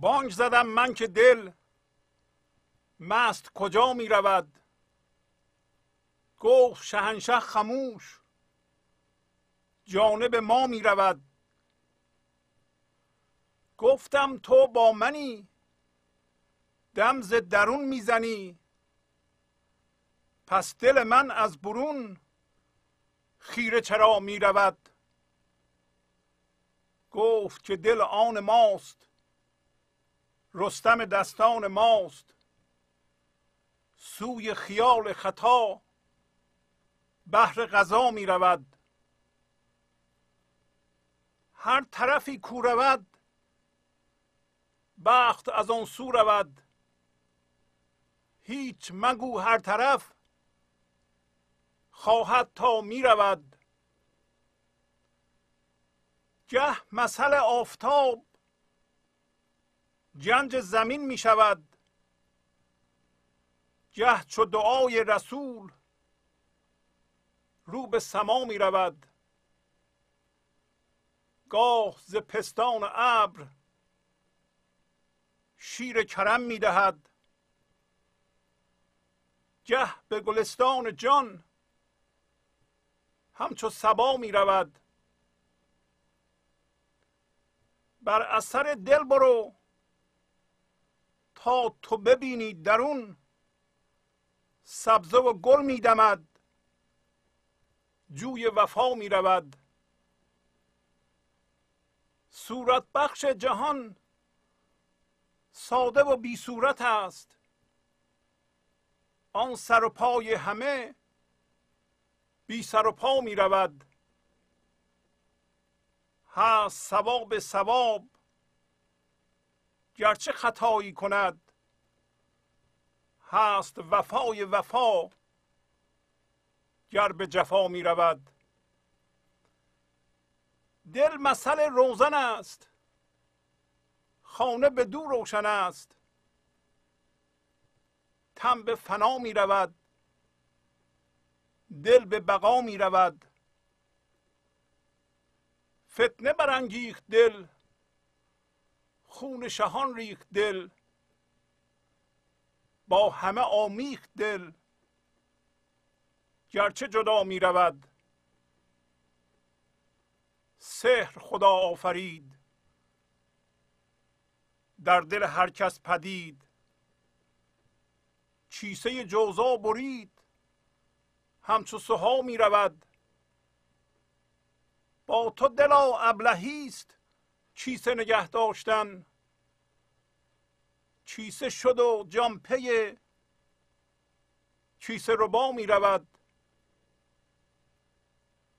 بانگ زدم من که دل مست کجا می رود گفت شهنشه خموش جانب ما می رود گفتم تو با منی دم ز درون می‌زنی. پس دل من از برون خیره چرا می رود گفت که دل آن ماست. رستم دستان ماست. سوی خیال خطا بهر غذا می رود. هر طرفی کو رود بخت از آن سو رود. هیچ مگو هر طرف خواهد تا می رود. گه مثل آفتاب جنج زمین می شود. گه چو دعای رسول رو به سما می رود. گاه ز پستان ابر شیر کرم می دهد. گه به گلستان جان همچو سبا می رود. بر اثر دل برو. تا تو ببینی درون سبزه و گل می دمد جوی وفا می رود. صورت بخش جهان ساده و بی صورت است. آن سر و پای همه بی سر و پا می رود. هست ثواب ثواب گرچه خطایی کند هست وفای وفا. گر به جفا می رود دل مسئله روزن است خانه به دور روشن است. تم به فنا می رود دل به بقا می رود. فتنه برانگیخت دل خون شهان ریخت دل. با همه آمیخت دل. گرچه جدا می رود. سحر خدا آفرید. در دل هر کس پدید. چیسه جوزا برید. همچو سها می رود. با تو دلا ابلهی چیسه نگه داشتن چیسه شد و جامپه چیسه ربا می رود.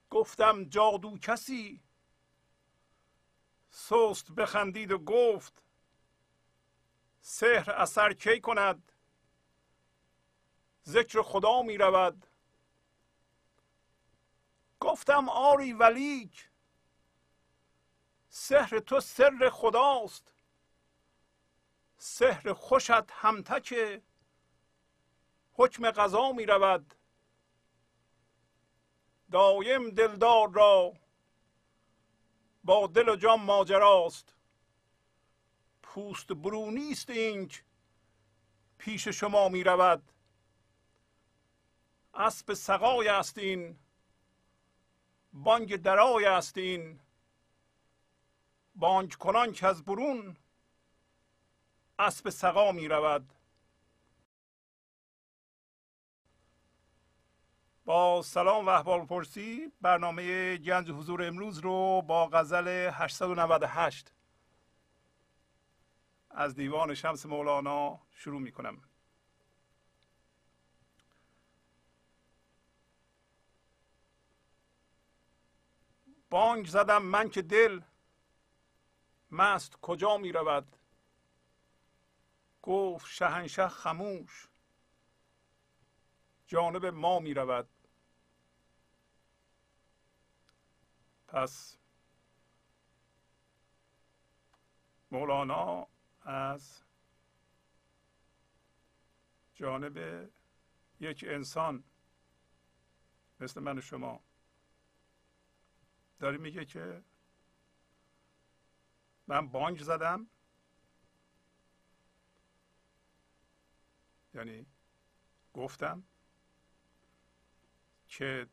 گفتم جادو کسی سست بخندید و گفت سحر اثر کی کند؟ ذکر خدا می رود. گفتم آری ولیک. سحر تو سر خداست. سحر خوشت همتک حکم قضا می رود. دایم دلدار را با دل و جان ماجراست. پوست برونی است اینک پیش شما می رود. اسب سقای است این. بانگ درای است این. بانگ کنان که از برون اسب سقا می رود. با سلام و احوال پرسی برنامه گنج حضور امروز رو با غزل 898 از دیوان شمس مولانا شروع می کنم. بانگ زدم من که دل مست کجا می رود گفت شهنشه خموش. جانب ما می رود پس مولانا از جانب یک انسان مثل من و شما داره میگه که من بانج زدم. یعنی گفتم که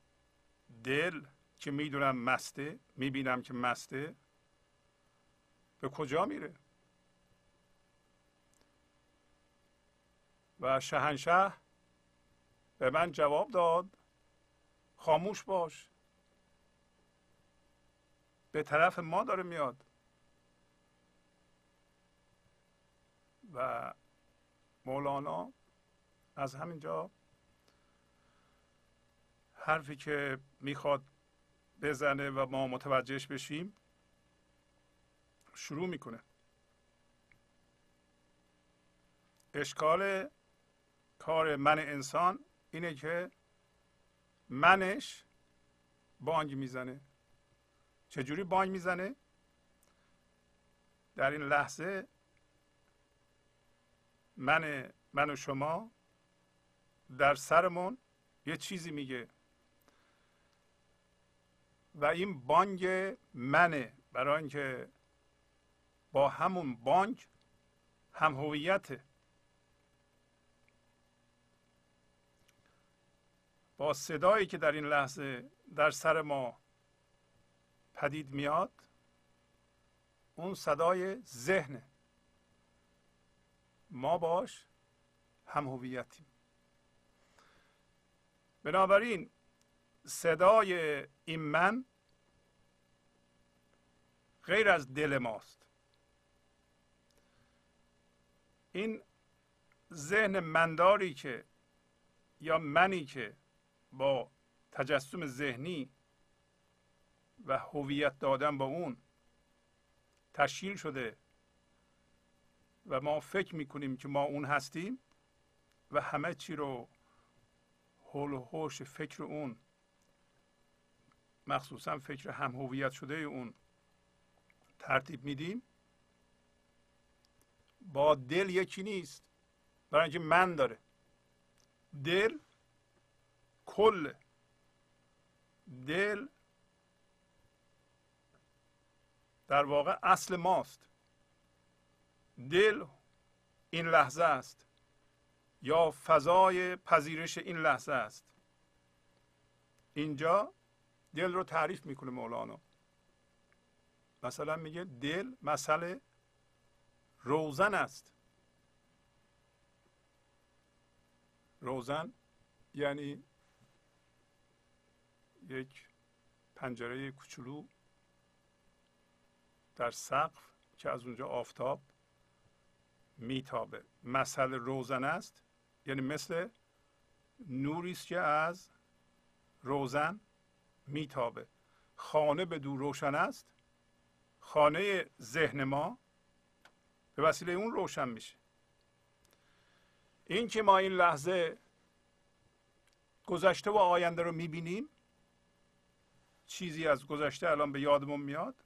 دل که می‌دونم مسته می‌بینم که مسته به کجا میره؟ و شهنشه به من جواب داد خاموش باش. به طرف ما داره میاد. و مولانا از همینجا حرفی که می‌خواد بزنه و ما متوجهش بشیم شروع می‌کنه. اشکال کار من انسان اینه که منش بانگ می‌زنه. چجوری بانگ می‌زنه؟ در این لحظه من من و شما در سرمون یه چیزی میگه. و این بانگ منه برای اینکه با همون بانگ هم هویته. با صدایی که در این لحظه در سر ما پدید میاد اون صدای ذهنه. ما باش هم هویتیم. بنابراین صدای این من غیر از دل ماست. این ذهن منداری که یا منی که با تجسم ذهنی و هویت دادن با اون تشکیل شده و ما فکر می‌کنیم که ما اون هستیم و همه چی رو حول و حوش فکر اون مخصوصا فکر هم هویت شده اون ترتیب میدیم. با دل یکی نیست برای اینکه من داره. دل کل. دل در واقع اصل ماست. دل این لحظه است یا فضای پذیرش این لحظه است. اینجا دل رو تعریف می‌کنه مولانا. مثلا میگه دل مسئله روزن است. روزن یعنی یک پنجره کوچولو در سقف که از اونجا آفتاب میتابه. مثل روزن است. یعنی مثل نوری است که از روزن میتابه. خانه به دور روشن است. خانه ذهن ما به وسیله اون روشن میشه. این که ما این لحظه گذشته و آینده رو می‌بینیم چیزی از گذشته الان به یادمون میاد.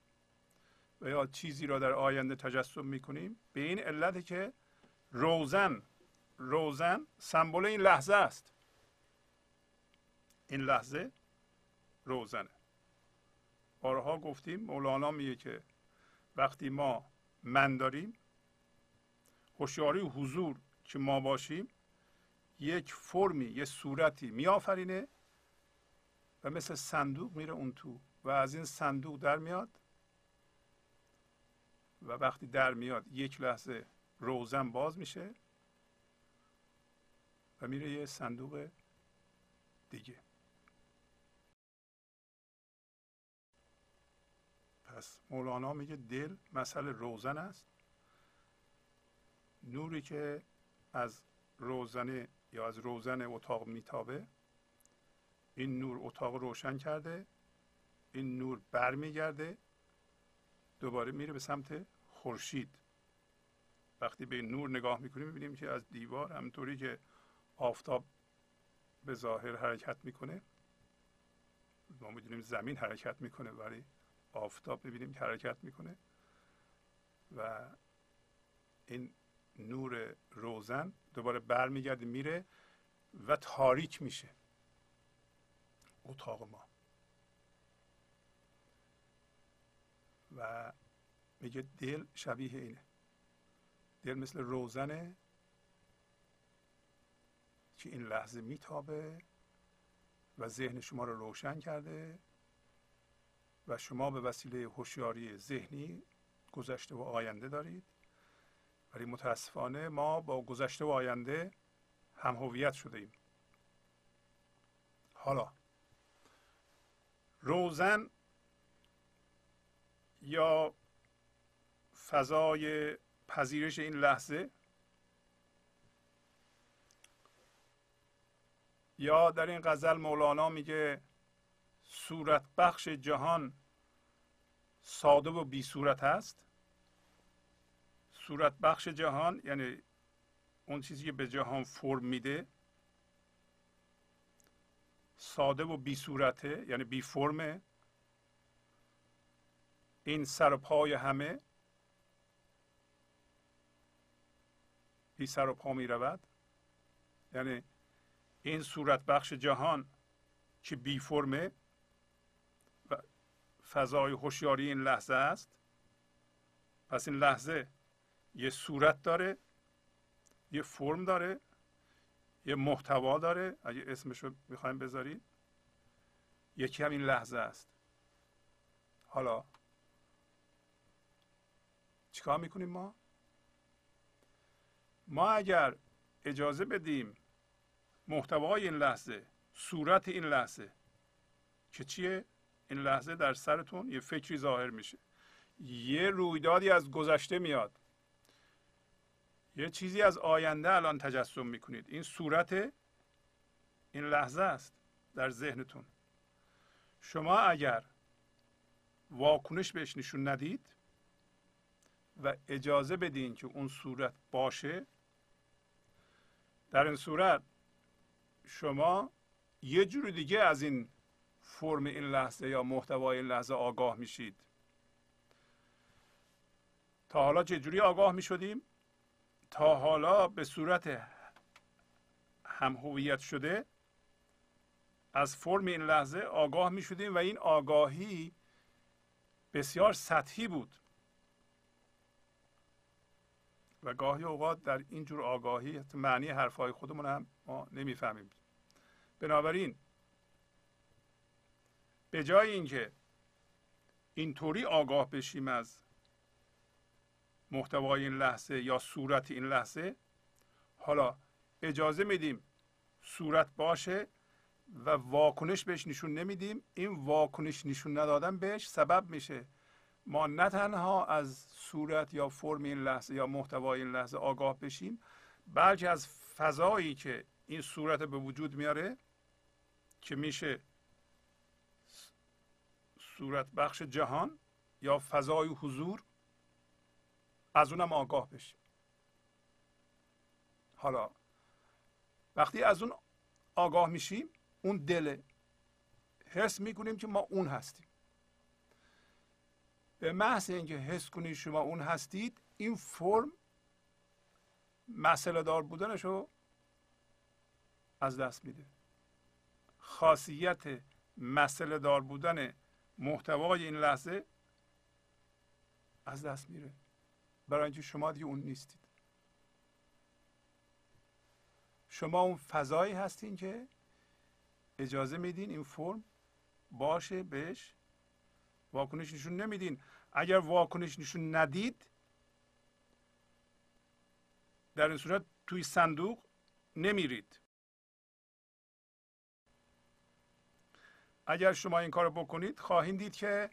و یا چیزی را در آینده تجسم می‌کنیم به این علت که روزن روزن سمبل این لحظه است. این لحظه روزنه. بارها گفتیم مولانا میگه که وقتی ما من داریم هوشیاری حضور که ما باشیم یک فرمی یه صورتی میآفرینه و مثل صندوق میره اون تو و از این صندوق در میاد و وقتی در میاد یک لحظه روزن باز میشه و میره یه صندوق دیگه. پس مولانا میگه دل مسئله روزن است. نوری که از روزنه یا از روزن اتاق میتابه این نور اتاق روشن کرده این نور برمیگرده دوباره میره به سمت خورشید. وقتی به نور نگاه می‌کنیم می‌بینیم که از دیوار همطوری که آفتاب به ظاهر حرکت می‌کنه ما می‌دونیم زمین حرکت می‌کنه ولی آفتاب می‌بینیم که حرکت می‌کنه. و این نور روزن دوباره برمیگرده میره و تاریک میشه. اتاق ما. و میگه دل شبیه اینه. دل مثل روزنه که این لحظه میتابه و ذهن شما رو روشن کرده و شما به وسیله هوشیاری ذهنی گذشته و آینده دارید. ولی متاسفانه ما با گذشته و آینده هم هویت شده ایم. حالا روزن یا فضای پذیرش این لحظه؟ یا در این غزل مولانا میگه صورت بخش جهان ساده و بی صورت هست صورت بخش جهان یعنی اون چیزی که به جهان فرم میده ساده و بی صورته یعنی بی فرمه. این سر و پای همه بی سر و پا می رود. یعنی این صورت بخش جهان که بی فرمه و فضای هوشیاری این لحظه است. پس این لحظه یه صورت داره یه فرم داره یه محتوا داره. اگه اسمش رو می‌خوایم بذارید یکی هم این لحظه است. حالا چیکار می‌کنیم ما؟ ما اگر اجازه بدیم محتوای این لحظه صورت این لحظه که چیه؟ این لحظه در سرتون یه فکری ظاهر میشه. یه رویدادی از گذشته میاد. یه چیزی از آینده الان تجسم می‌کنید. این صورت این لحظه است در ذهنتون. شما اگر واکنش بهش نشون ندید و اجازه بدین که اون صورت باشه. در این صورت شما یه جور دیگه از این فرم این لحظه یا محتوای این لحظه آگاه میشید. تا حالا چه جوری آگاه می شدیم تا حالا به صورت هم هویت شده از فرم این لحظه آگاه می شدیم و این آگاهی بسیار سطحی بود. و گاهی اوقات در این جور آگاهی معنی حرفهای خودمون هم ما نمی‌فهمیم. بنابراین به جای اینکه اینطوری آگاه بشیم از محتوای این لحظه یا صورت این لحظه حالا اجازه میدیم صورت باشه و واکنش بهش نشون نمیدیم. این واکنش نشون ندادن بهش سبب میشه ما نه تنها از صورت یا فرم این لحظه یا محتوای این لحظه آگاه بشیم بلکه از فضایی که این صورت به وجود میاره که میشه صورت بخش جهان یا فضای حضور از اونم آگاه بشیم. حالا وقتی از اون آگاه میشیم اون دله حس می‌کنیم که ما اون هستیم. به محض اینکه حس کنید شما اون هستید این فرم مسئله دار بودنش رو از دست میده. خاصیت مسئله دار بودن محتوای این لحظه از دست میره. برای اینکه شما دیگه اون نیستید. شما اون فضایی هستین که اجازه میدین این فرم باشه بهش واکنش نشون نمیدین. اگر واکنش نشون ندید در این صورت توی صندوق نمیرید. اگر شما این کار بکنید خواهید دید که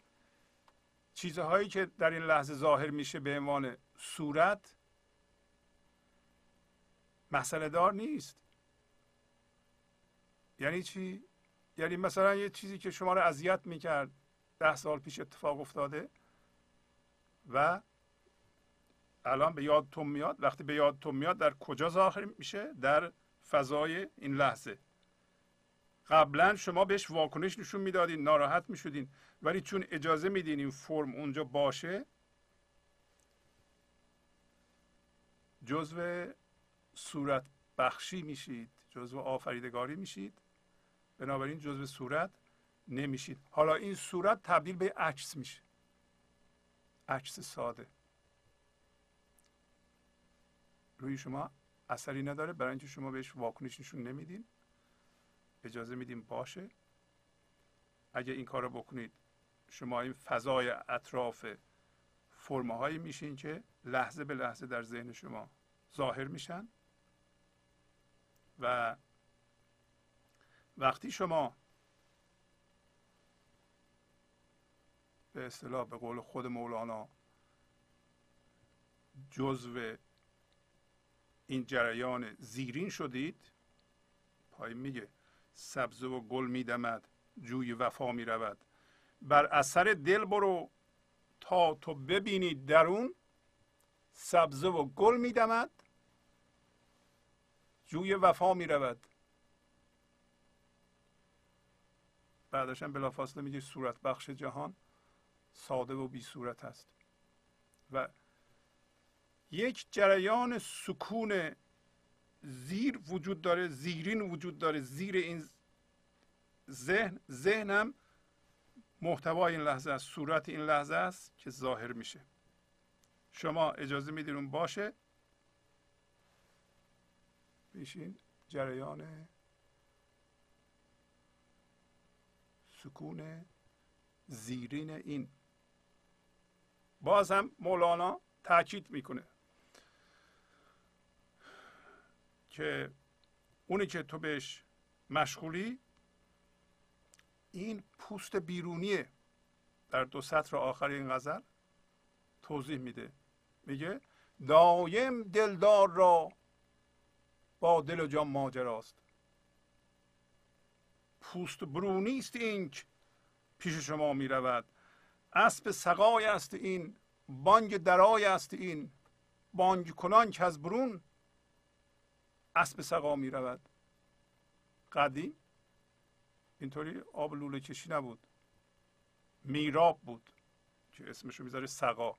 چیزهایی که در این لحظه ظاهر میشه به عنوان صورت مسئله دار نیست. یعنی چی؟ یعنی مثلا یه چیزی که شما رو اذیت می‌کرد. ده سال پیش اتفاق افتاده و الان به یادتون میاد. وقتی به یادتون میاد در کجا ظاهر میشه؟ در فضای این لحظه. قبلا شما بهش واکنش نشون می‌دادین ناراحت می‌شدین ولی چون اجازه میدین این فرم اونجا باشه جزو صورت بخشی میشید جزو آفریدگاری میشید. بنابراین جزو صورت نمیشید. حالا این صورت تبدیل به عکس میشه. عکس ساده. روی شما اثری نداره. برای اینکه شما بهش واکنش نشون نمیدین. اجازه میدیم باشه. اگه این کار رو بکنید شما این فضای اطراف فرمه هایی میشین که لحظه به لحظه در ذهن شما ظاهر میشن. و وقتی شما به اصطلاح به قول خود مولانا جزو این جریان زیرین شدید پایین میگه سبزه و گل میدمد جوی وفا می‌رود. بر اثر دل برو تا تو ببینی درون سبزه و گل میدمد جوی وفا می‌رود. بعدش هم بلافاصله میگه صورت بخش جهان. ساده و بی صورت است. و یک جریان سکون زیر وجود داره زیرین وجود داره زیر این ذهن. ذهنم محتوای این لحظه است صورت این لحظه است که ظاهر میشه. شما اجازه میدین اون باشه؟ بیشین جریان سکون زیرین این باز هم مولانا تاکید می‌کنه که اونی که تو بهش مشغولی این پوست بیرونیه. در دو سطر آخر این غزل توضیح میده. میگه دایم دلدار را با دل و جان ماجراست. پوست برونی است این پیش شما می‌رود. اسب سقای است این بانگ درای است این بانگ کنان که از برون اسب سقا می رود. قدیم اینطوری آب لوله کشی نبود. میراب بود که اسمشو می‌ذاره سقا.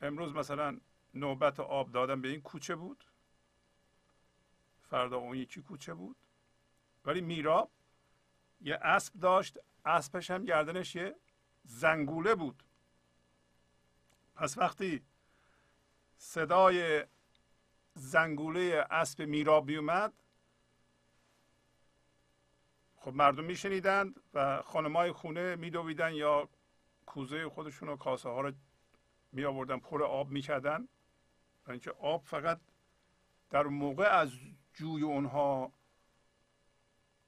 امروز مثلا نوبت آب دادن به این کوچه بود. فردا اون یکی کوچه بود. ولی میراب یه اسب داشت اسبش هم گردنش یه زنگوله بود. پس وقتی صدای زنگوله اسب میرابی اومد خب مردم میشنیدند و خانمای خونه میدویدن یا کوزه خودشون و کاسه ها رو می آوردن پر آب می‌کردن. اینکه آب فقط در موقع از جوی اونها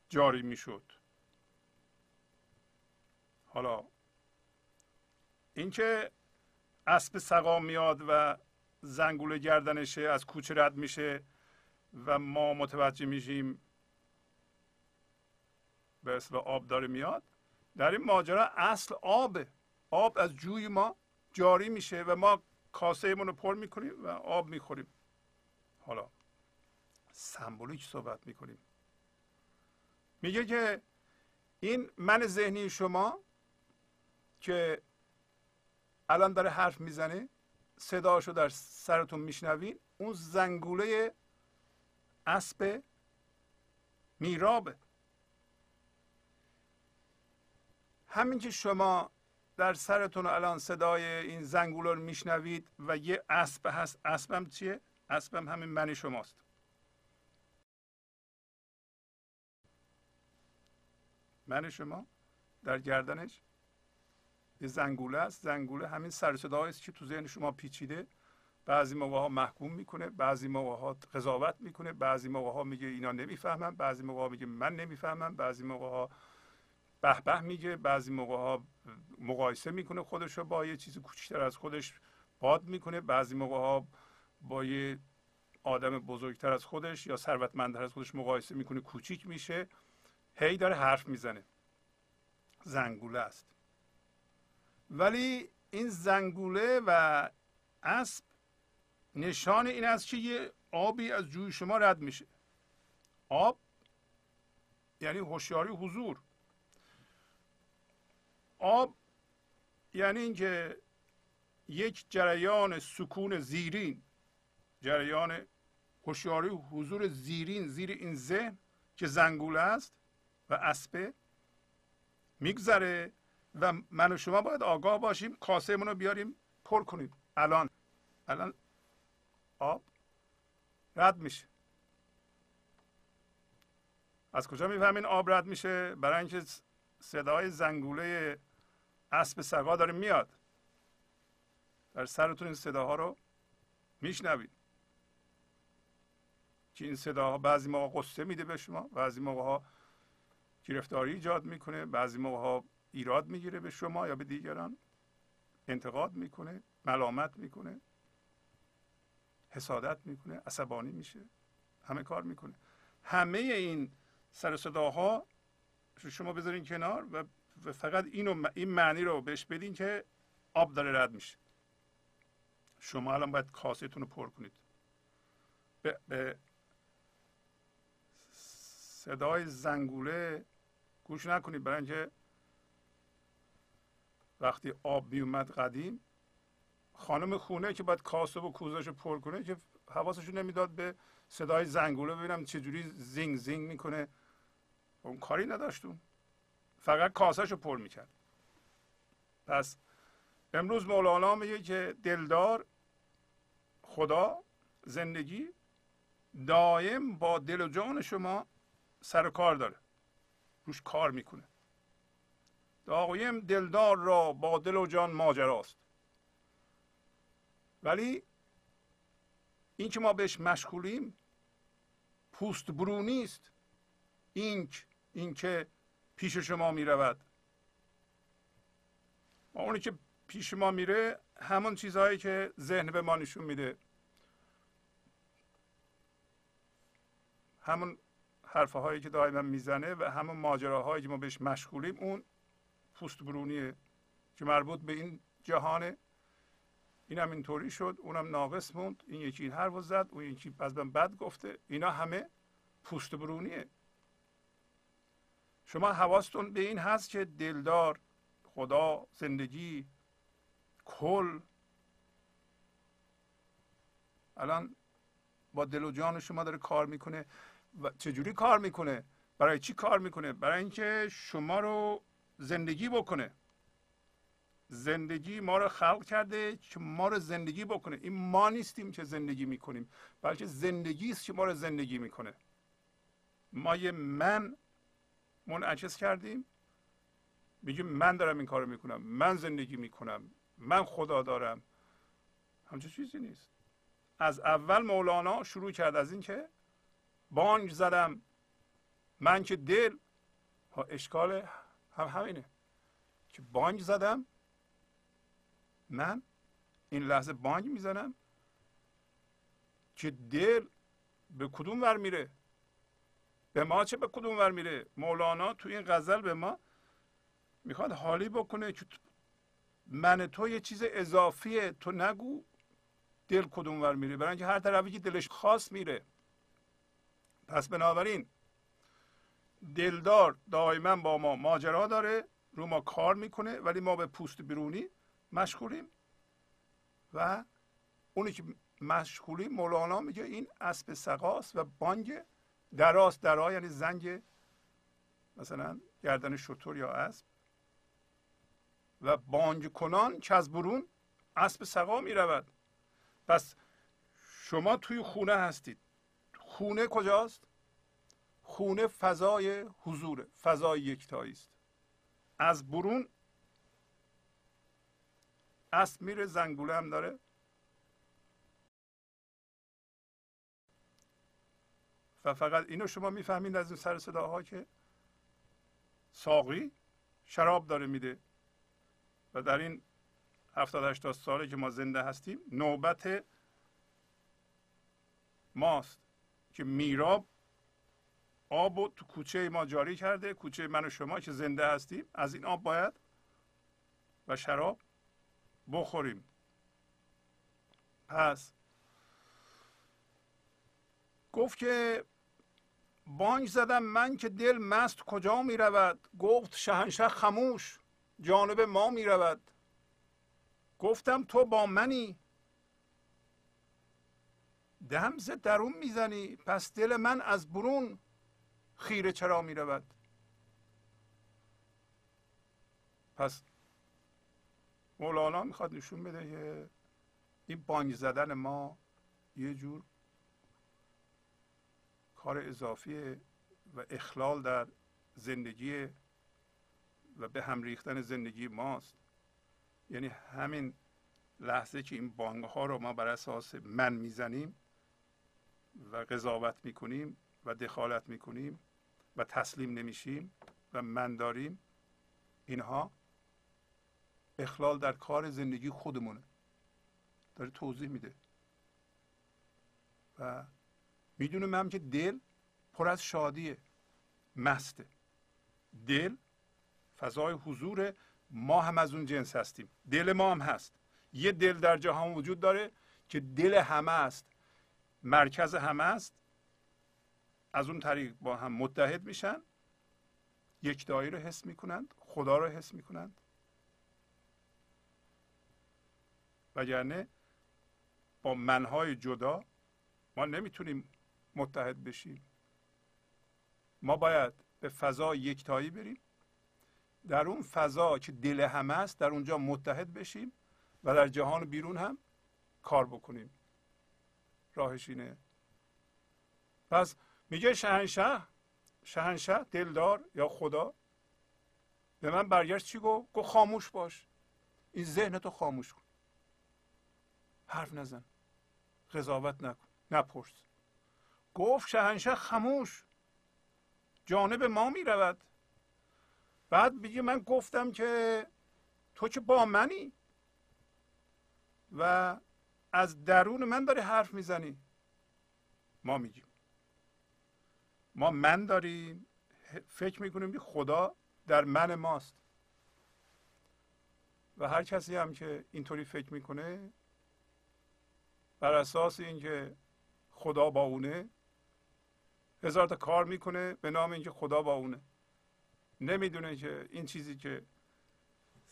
جاری می‌شد. حالا اینکه اسب سقا میاد و زنگوله گردنشه از کوچه رد میشه و ما متوجه میشیم به اصل آب داره میاد. در این ماجرا اصل آبه آب از جوی ما جاری میشه و ما کاسه رو پر می‌کنیم و آب می‌خوریم. حالا سمبولیک صحبت می‌کنیم. میگه که این من ذهنی شما که الان داره حرف می‌زنه صداشو در سرتون میشنوین. اون زنگوله اسب میرابه. همین که شما در سرتون الان صدای این زنگوله رو میشنوید و یه اسب هست. اسبم چیه؟ اسبم همین من شماست. من شما در گردنش یه زنگوله است. زنگوله همین سر است که تو ذهن شما پیچیده. بعضی موقع ها محکوم می‌کنه بعضی موقع ها قضاوت می‌کنه بعضی موقع ها میگه اینا نمی‌فهمم بعضی موقع ها میگه من نمی‌فهمم بعضی موقع ها به به میگه بعضی موقع ها مقایسه می‌کنه خودش رو با یه چیز کوچکتر از خودش باد می‌کنه بعضی موقع ها با یه آدم بزرگتر از خودش یا ثروتمندتر از خودش مقایسه می‌کنه کوچیک میشه هی داره حرف می‌زنه. زنگوله است. ولی این زنگوله و اسب نشان این است که یه آبی از جوی شما رد میشه. آب یعنی هوشیاری حضور. آب یعنی اینکه یک جریان سکون زیرین جریان هوشیاری حضور زیرین زیر این ذهن که زنگوله است و اسبه میگذره. و من و شما باید آگاه باشیم کاسه رو بیاریم پر کنیم. الان. الان آب رد میشه. از کجا می‌فهمین آب رد میشه؟ برای اینکه صدای زنگوله اسب سگا داره میاد. در سرتون این صداها رو میشنوید. که این صداها بعضی موقع قصه میده به شما بعضی موقع ها گرفتاری ایجاد می‌کنه بعضی موقع ها ایراد می‌گیره به شما یا به دیگران انتقاد می‌کنه ملامت می‌کنه حسادت می‌کنه عصبانی میشه همه کار می‌کنه. همه این سر صداها شما بذارین کنار و فقط اینو این معنی رو بهش بدین که آب داره رد میشه. شما الان باید کاستون رو پر کنید. به, به صدای زنگوله گوش نکنید برای اینکه وقتی آب بیومد قدیم خانم خونه که باید کاسه و کوزش رو پر کنه که حواسش نمی‌داد به صدای زنگوله ببینم چجوری زینگ زینگ می‌کنه. اون کاری نداشتون فقط کاسهش رو پر می‌کرد. پس امروز مولانا میگه که دلدار خدا زندگی دائم با دل و جان شما سر کار داره. روش کار می‌کنه. دائم دلدار را با دل و جان ماجراست. ولی این که ما بهش مشغولیم پوست برونی است اینک این که پیش شما می رود اونی که پیش ما میره همون چیزهایی که ذهن به ما نشون میده. همون حرفه هایی که دائما می‌زنه و همون ماجراهایی که ما بهش مشغولیم اون پوست برونیه که مربوط به این جهانه. این هم اینطوری شد اونم ناقص موند. این یکی این حرف زد اون یکی از من بد گفته. اینا همه پوست برونیه شما حواستون به این هست که دلدار خدا زندگی کل الان با دل و جان شما داره کار می‌کنه. و چجوری کار می‌کنه؟ برای چی کار می‌کنه؟ برای اینکه شما رو زندگی بکنه. زندگی ما رو خلق کرده که ما رو زندگی بکنه. این ما نیستیم که زندگی می‌کنیم بلکه زندگی است که ما رو زندگی می‌کنه. ما یه من منعکس کردیم. میگیم من دارم این کارو می‌کنم من زندگی می‌کنم من خدا دارم. همچه چیزی نیست. از اول مولانا شروع کرد از اینکه بانگ زدم. من که دل ها اشکال هم همینه. که بانگ زدم من این لحظه بانگ می‌زنم که دل به کدوم ور میره؟ به ما چه به کدوم ور میره؟ مولانا تو این غزل به ما می‌خواد حالی بکنه که من تو یه چیز اضافیه تو نگو دل کدوم ور میره. برای اینکه هر طرفی که دلش خاص میره. پس بنابراین دلدار دائما با ما ماجرا داره رو ما کار می‌کنه ولی ما به پوست بیرونی مشغولیم. و اونی که مشغولیم مولانا میگه این اسب سقاست و بانگ دراست درا یعنی زنگ مثلا گردن شطور یا اسب. و بانگ کنان که از برون اسب سقا می رود پس شما توی خونه هستید. خونه کجاست؟ خونه فضای حضور فضای یکتایی است. از برون اسب میره زنگوله هم داره. و فقط اینو شما می‌فهمید از این سر صداها که ساقی شراب داره میده. و در این هفتاد هشتاد ساله که ما زنده هستیم نوبت ماست که میراب آب تو کوچه ما جاری کرده. کوچه من و شما که زنده هستیم. از این آب باید و شراب بخوریم. پس گفت که بانگ زدم من که دل مست کجا می رود گفت شهنشه خموش جانب ما می رود گفتم تو با منی. دمز درون می‌زنی. پس دل من از برون خیره چرا می رود پس مولانا می‌خواد نشون بده که این بانگ زدن ما یه جور کار اضافی و اخلال در زندگی و به هم ریختن زندگی ماست. یعنی همین لحظه که این بانگ ها رو ما بر اساس من می‌زنیم و قضاوت می‌کنیم و دخالت می‌کنیم و تسلیم نمیشیم و من داریم اینها اخلال در کار زندگی خودمونه. داره توضیح میده. و می‌دونم هم که دل پر از شادیه مسته. دل فضای حضور ما هم از اون جنس هستیم. دل ما هم هست. یه دل در جهان وجود داره که دل همه است. مرکز همه است. از اون طریق با هم متحد میشن یک رو حس می‌کنند خدا رو حس می‌کنند. وگرنه با منهای جدا ما نمی‌تونیم متحد بشیم. ما باید به فضا یکتایی بریم. در اون فضا که دل همه است در اونجا متحد بشیم و در جهان بیرون هم کار بکنیم. راهش اینه. پس میگه شهنشه شهنشه دلدار یا خدا؟ به من برگشت چی گفت؟ گفت خاموش باش. این ذهن تو خاموش کن. حرف نزن. قضاوت نکن. نپرس. گفت شهنشه خاموش. جانب ما می رود بعد بگه من گفتم که تو که با منی و از درون من داری حرف می‌زنی. ما میگیم. ما من داریم فکر می‌کنیم که خدا در من ماست. و هر کسی هم که اینطوری فکر می‌کنه بر اساس اینکه خدا با اونه هزار تا کار می‌کنه به نام اینکه خدا با اونه. نمی‌دونه که این چیزی که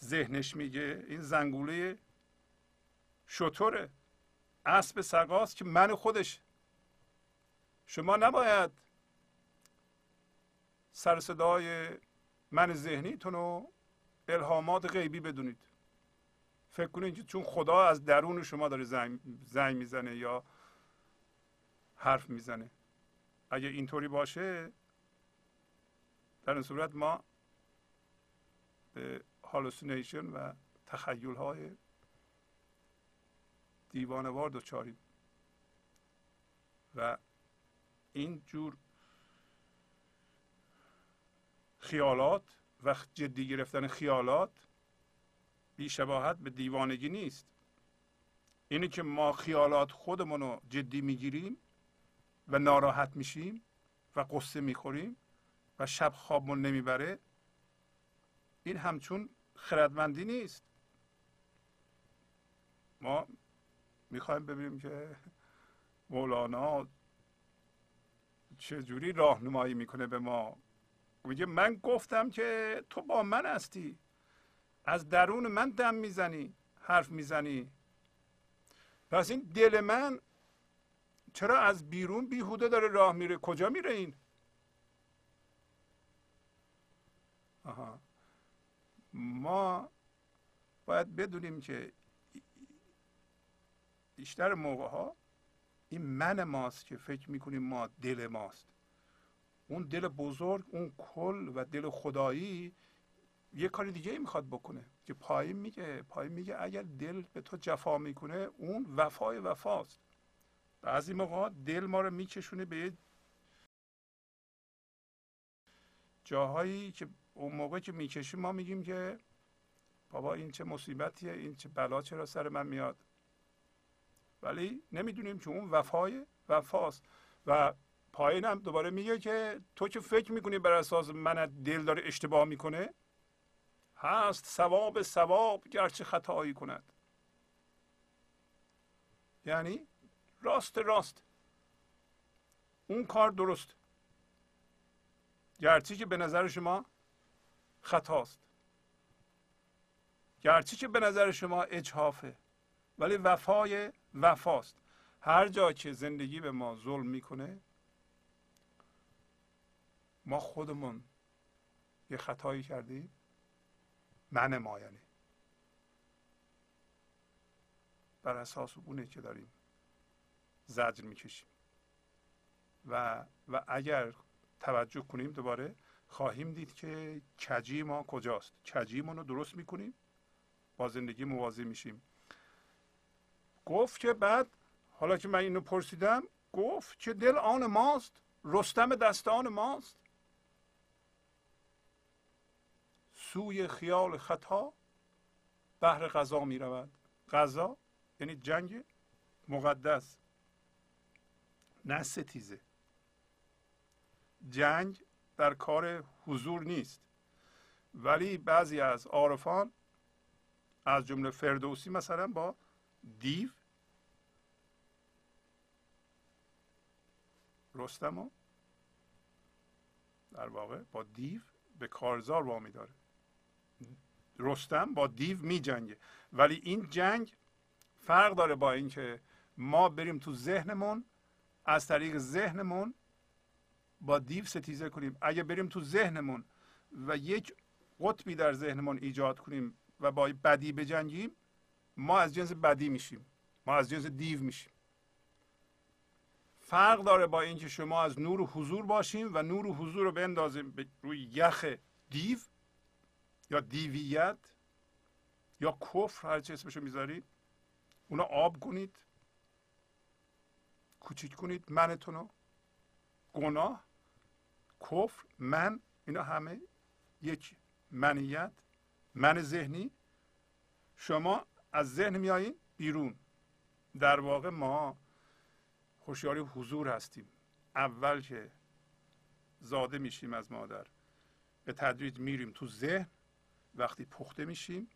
ذهنش میگه این زنگوله شطوره. اسب سقاست که من خودش. شما نباید سر صدای من ذهنیتون رو الهامات غیبی بدونید. فکر کنید که چون خدا از درون شما داره زنگ, زنگ می‌زنه یا حرف می‌زنه. اگه اینطوری باشه در این صورت ما به هالوسینیشن و تخیل های دیوانوار دچاریم. و این جور خیالات و جدی گرفتن خیالات بیشباهت به دیوانگی نیست. اینه که ما خیالات خودمون رو جدی می‌گیریم و ناراحت میشیم و قصه می‌خوریم و شب خوابمون نمی‌بره این همچون خردمندی نیست. ما می‌خوایم ببینیم که مولانا چجوری راهنمایی می‌کنه به ما. میگه من گفتم که تو با من هستی. از درون من دم می‌زنی حرف می‌زنی. پس این دل من چرا از بیرون بیهوده داره راه میره؟ کجا میره این؟ آها. ما باید بدونیم که بیشتر موقع ها این من ماست که فکر می‌کنیم ما دل ماست. اون دل بزرگ اون کل و دل خدایی یه کار دیگه ای می‌خواد بکنه که پایین میگه پایین میگه اگر دل به تو جفا می‌کنه اون وفای وفاست. بعضی موقع دل ما رو میکشونه به جاهایی که اون موقع که می‌کشیم ما میگیم که بابا این چه مصیبتیه این چه بلا چرا سر من میاد. ولی نمی‌دونیم که اون وفای وفاست و پایین هم دوباره میگه که تو که فکر می‌کنی بر اساس من دل داره اشتباه می‌کنه؟ هست ثواب ثواب گرچه خطایی کند. یعنی راست راست. اون کار درست. گرچه که به نظر شما خطاست. گرچه که به نظر شما اجحافه ولی وفای وفاست. هر جا که زندگی به ما ظلم می‌کنه ما خودمون یه خطایی کردیم. من ما یعنی بر اساس اونه که داریم زجر می‌کشیم. و و اگر توجه کنیم دوباره خواهیم دید که کجی ما کجاست. کجیمون رو درست می‌کنیم. با زندگی موازی میشیم. گفت که بعد حالا که من اینو پرسیدم گفت که دل آن ماست. رستم دستان ماست. سوی خیال خطا بهر غذا می رود غذا یعنی جنگ مقدس نه ستیزه. جنگ در کار حضور نیست. ولی بعضی از عارفان از جمله فردوسی مثلا با دیو رستم در واقع با دیو به کارزار وامی داره رستم با دیو می جنگه. ولی این جنگ فرق داره با اینکه ما بریم تو ذهنمون از طریق ذهنمون با دیو ستیزه کنیم. اگه بریم تو ذهنمون و یک قطبی در ذهنمون ایجاد کنیم و با بدی بجنگیم ما از جنس بدی میشیم. ما از جنس دیو میشیم. فرق داره با اینکه شما از نور و حضور باشیم و نور و حضور رو بندازیم روی یخ دیو. یا دیویت یا کفر هر چی اسمشو می‌ذارید اونا آب کنید کوچیک کنید منتون رو گناه کفر من اینا همه یک منیت من ذهنی. شما از ذهن میایین بیرون. در واقع ما هوشیاری حضور هستیم. اول که زاده میشیم از مادر. به تدریج میریم تو ذهن. وقتی پخته میشیم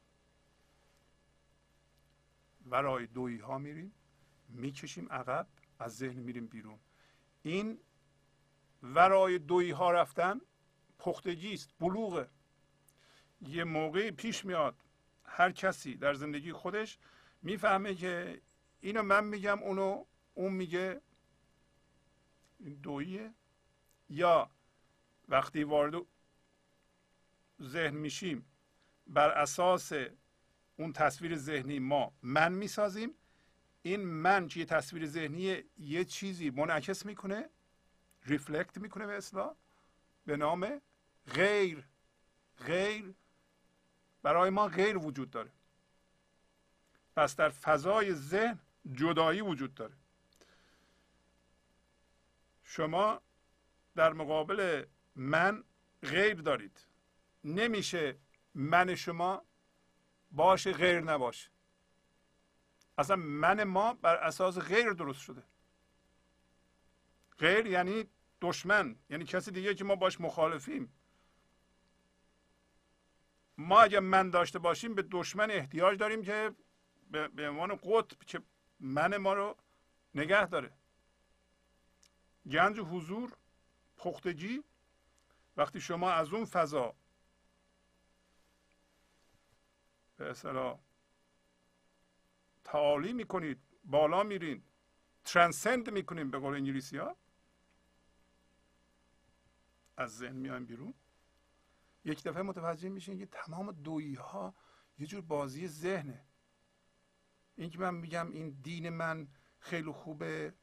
ورای دویی ها میریم می‌کشیم عقب از ذهن میریم بیرون. این ورای دویی ها رفتن پختگی است بلوغه. یه موقعی پیش میاد هر کسی در زندگی خودش می‌فهمه که اینو من میگم اونو اون میگه. این دوییه یا وقتی وارد ذهن میشیم بر اساس اون تصویر ذهنی ما من می‌سازیم. این من که تصویر ذهنی یه چیزی منعکس می‌کنه ریفلکت می‌کنه به اصلاح به نام غیر غیر برای ما غیر وجود داره. پس در فضای ذهن جدایی وجود داره. شما در مقابل من غیر دارید. نمیشه من شما باشه غیر نباشه اصلا من ما بر اساس غیر درست شده. غیر یعنی دشمن یعنی کسی دیگه که ما باش مخالفیم. ما اگر من داشته باشیم به دشمن احتیاج داریم که به عنوان قطب که من ما رو نگه داره. گنج حضور پختگی وقتی شما از اون فضا به اصطلاح. تعالی می‌کنید بالا میرین. ترانسند می‌کنیم به قول انگلیسی ها. از ذهن میایم بیرون. یک دفعه متوجه میشین که تمام دویی ها یه جور بازی ذهنه. این که من میگم این دین من خیلی خوبه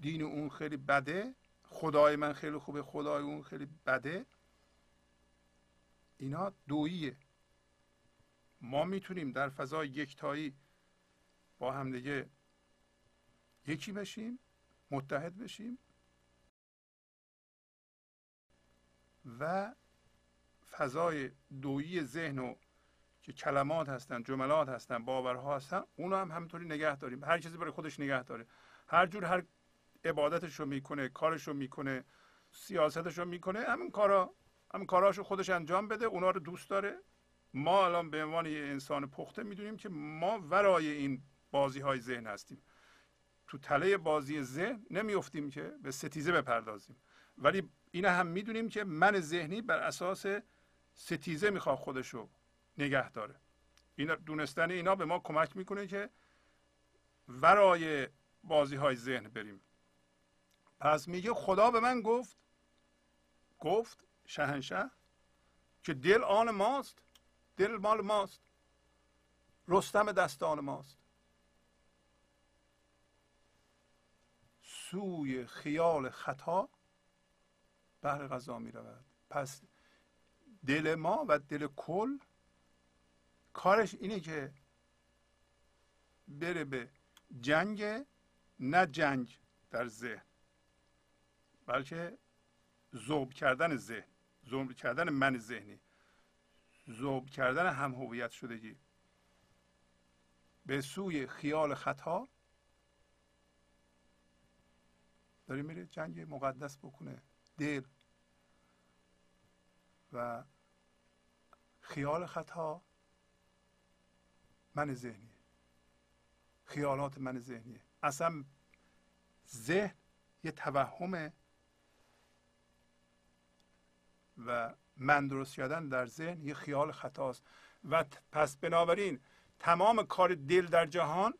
دین اون خیلی بده خدای من خیلی خوبه خدای اون خیلی بده. اینا دوییه. ما می‌تونیم در فضای یکتایی با همدیگه یکی بشیم متحد بشیم و فضای دویی ذهن و که کلمات هستن جملات هستن باورها هستن اونو هم همینطوری نگه داریم. هر چیزی برای خودش نگه داره. هر جور هر عبادتش رو می‌کنه کارش رو می‌کنه سیاستش رو می‌کنه همین کارا همین کاراشو خودش انجام بده اونا رو دوست داره. ما الان به عنوان یه انسان پخته می‌دونیم که ما ورای این بازی های ذهن هستیم. تو تله بازی ذهن نمیفتیم که به ستیزه بپردازیم. ولی این هم می‌دونیم که من ذهنی بر اساس ستیزه می‌خواد خودشو نگه داره. این دونستن اینا به ما کمک می‌کنه که ورای بازی های ذهن بریم. پس میگه خدا به من گفت گفت شهنشه که دل آن ماست دل مال ماست. رستم دستان ماست. سوی خیال خطا بهر غذا می رود. پس دل ما و دل کل کارش اینه که بره به جنگ نه جنگ در ذهن بلکه ذوب کردن ذهن ذوب کردن من ذهنی. ذوب کردن هم هویت شدگی. به سوی خیال خطا داره میره جنگ مقدس بکنه. دل و خیال خطا من ذهنی خیالات من ذهنیه. اصلا ذهن یه توهمه و من درست کردن در ذهن یه خیال خطاست. و پس بنابراین تمام کار دل در جهان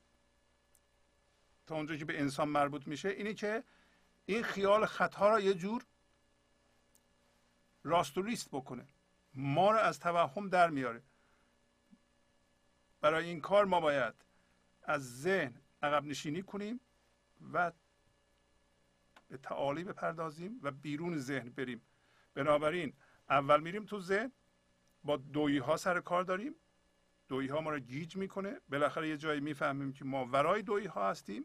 تا اونجا که به انسان مربوط میشه اینه که این خیال خطا را یه جور راست و ریست بکنه. ما رو از توهم در میاره. برای این کار ما باید از ذهن عقب نشینی کنیم و به تعالی بپردازیم و بیرون ذهن بریم. بنابراین اول میریم تو ذهن با دویی ها سر کار داریم. دویی ها ما رو گیج می‌کنه. بالاخره یه جایی می‌فهمیم که ما ورای دویی ها هستیم.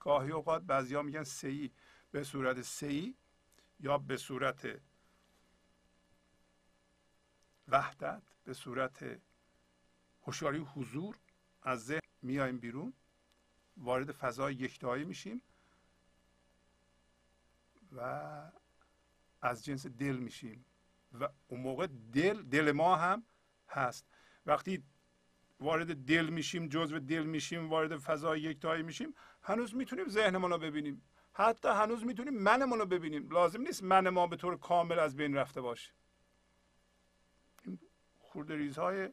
گاهی اوقات بعضیا میگن سهی به صورت سهی یا به صورت وحدت به صورت هوشیاری حضور. از ذهن میایم بیرون. وارد فضای یکتایی میشیم و از جنس دل میشیم. و اون موقع دل دل ما هم هست. وقتی وارد دل میشیم جزو دل میشیم وارد فضای یکتایی میشیم هنوز می‌تونیم ذهنمون رو ببینیم. حتی هنوز می‌تونیم منمون رو ببینیم. لازم نیست من ما به طور کامل از بین رفته باشه. ریزهای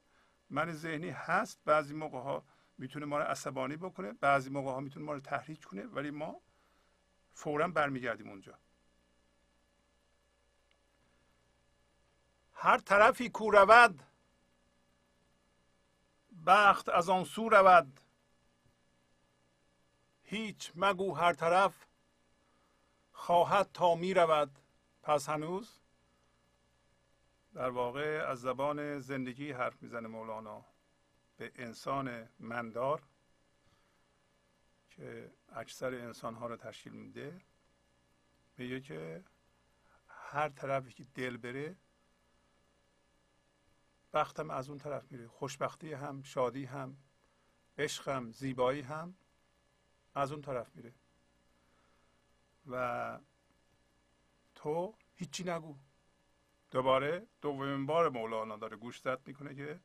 من ذهنی هست. بعضی موقع ها می‌تونه ما رو عصبانی بکنه بعضی موقع ها می‌تونه ما رو تحریک کنه ولی ما فورا برمیگردیم اونجا. هر طرفی کو رود بخت از آن سو رود. هیچ مگو هر طرف خواهد تا می رود. پس هنوز در واقع از زبان زندگی حرف می‌زنه مولانا. به انسان مندار که اکثر انسان ها رو تشکیل میده میگه که هر طرفی که دل بره بختم از اون طرف میره خوشبختی هم شادی هم عشق هم زیبایی هم از اون طرف میره و تو هیچی نگو. دوباره دومین بار مولانا داره گوش زد می‌کنه که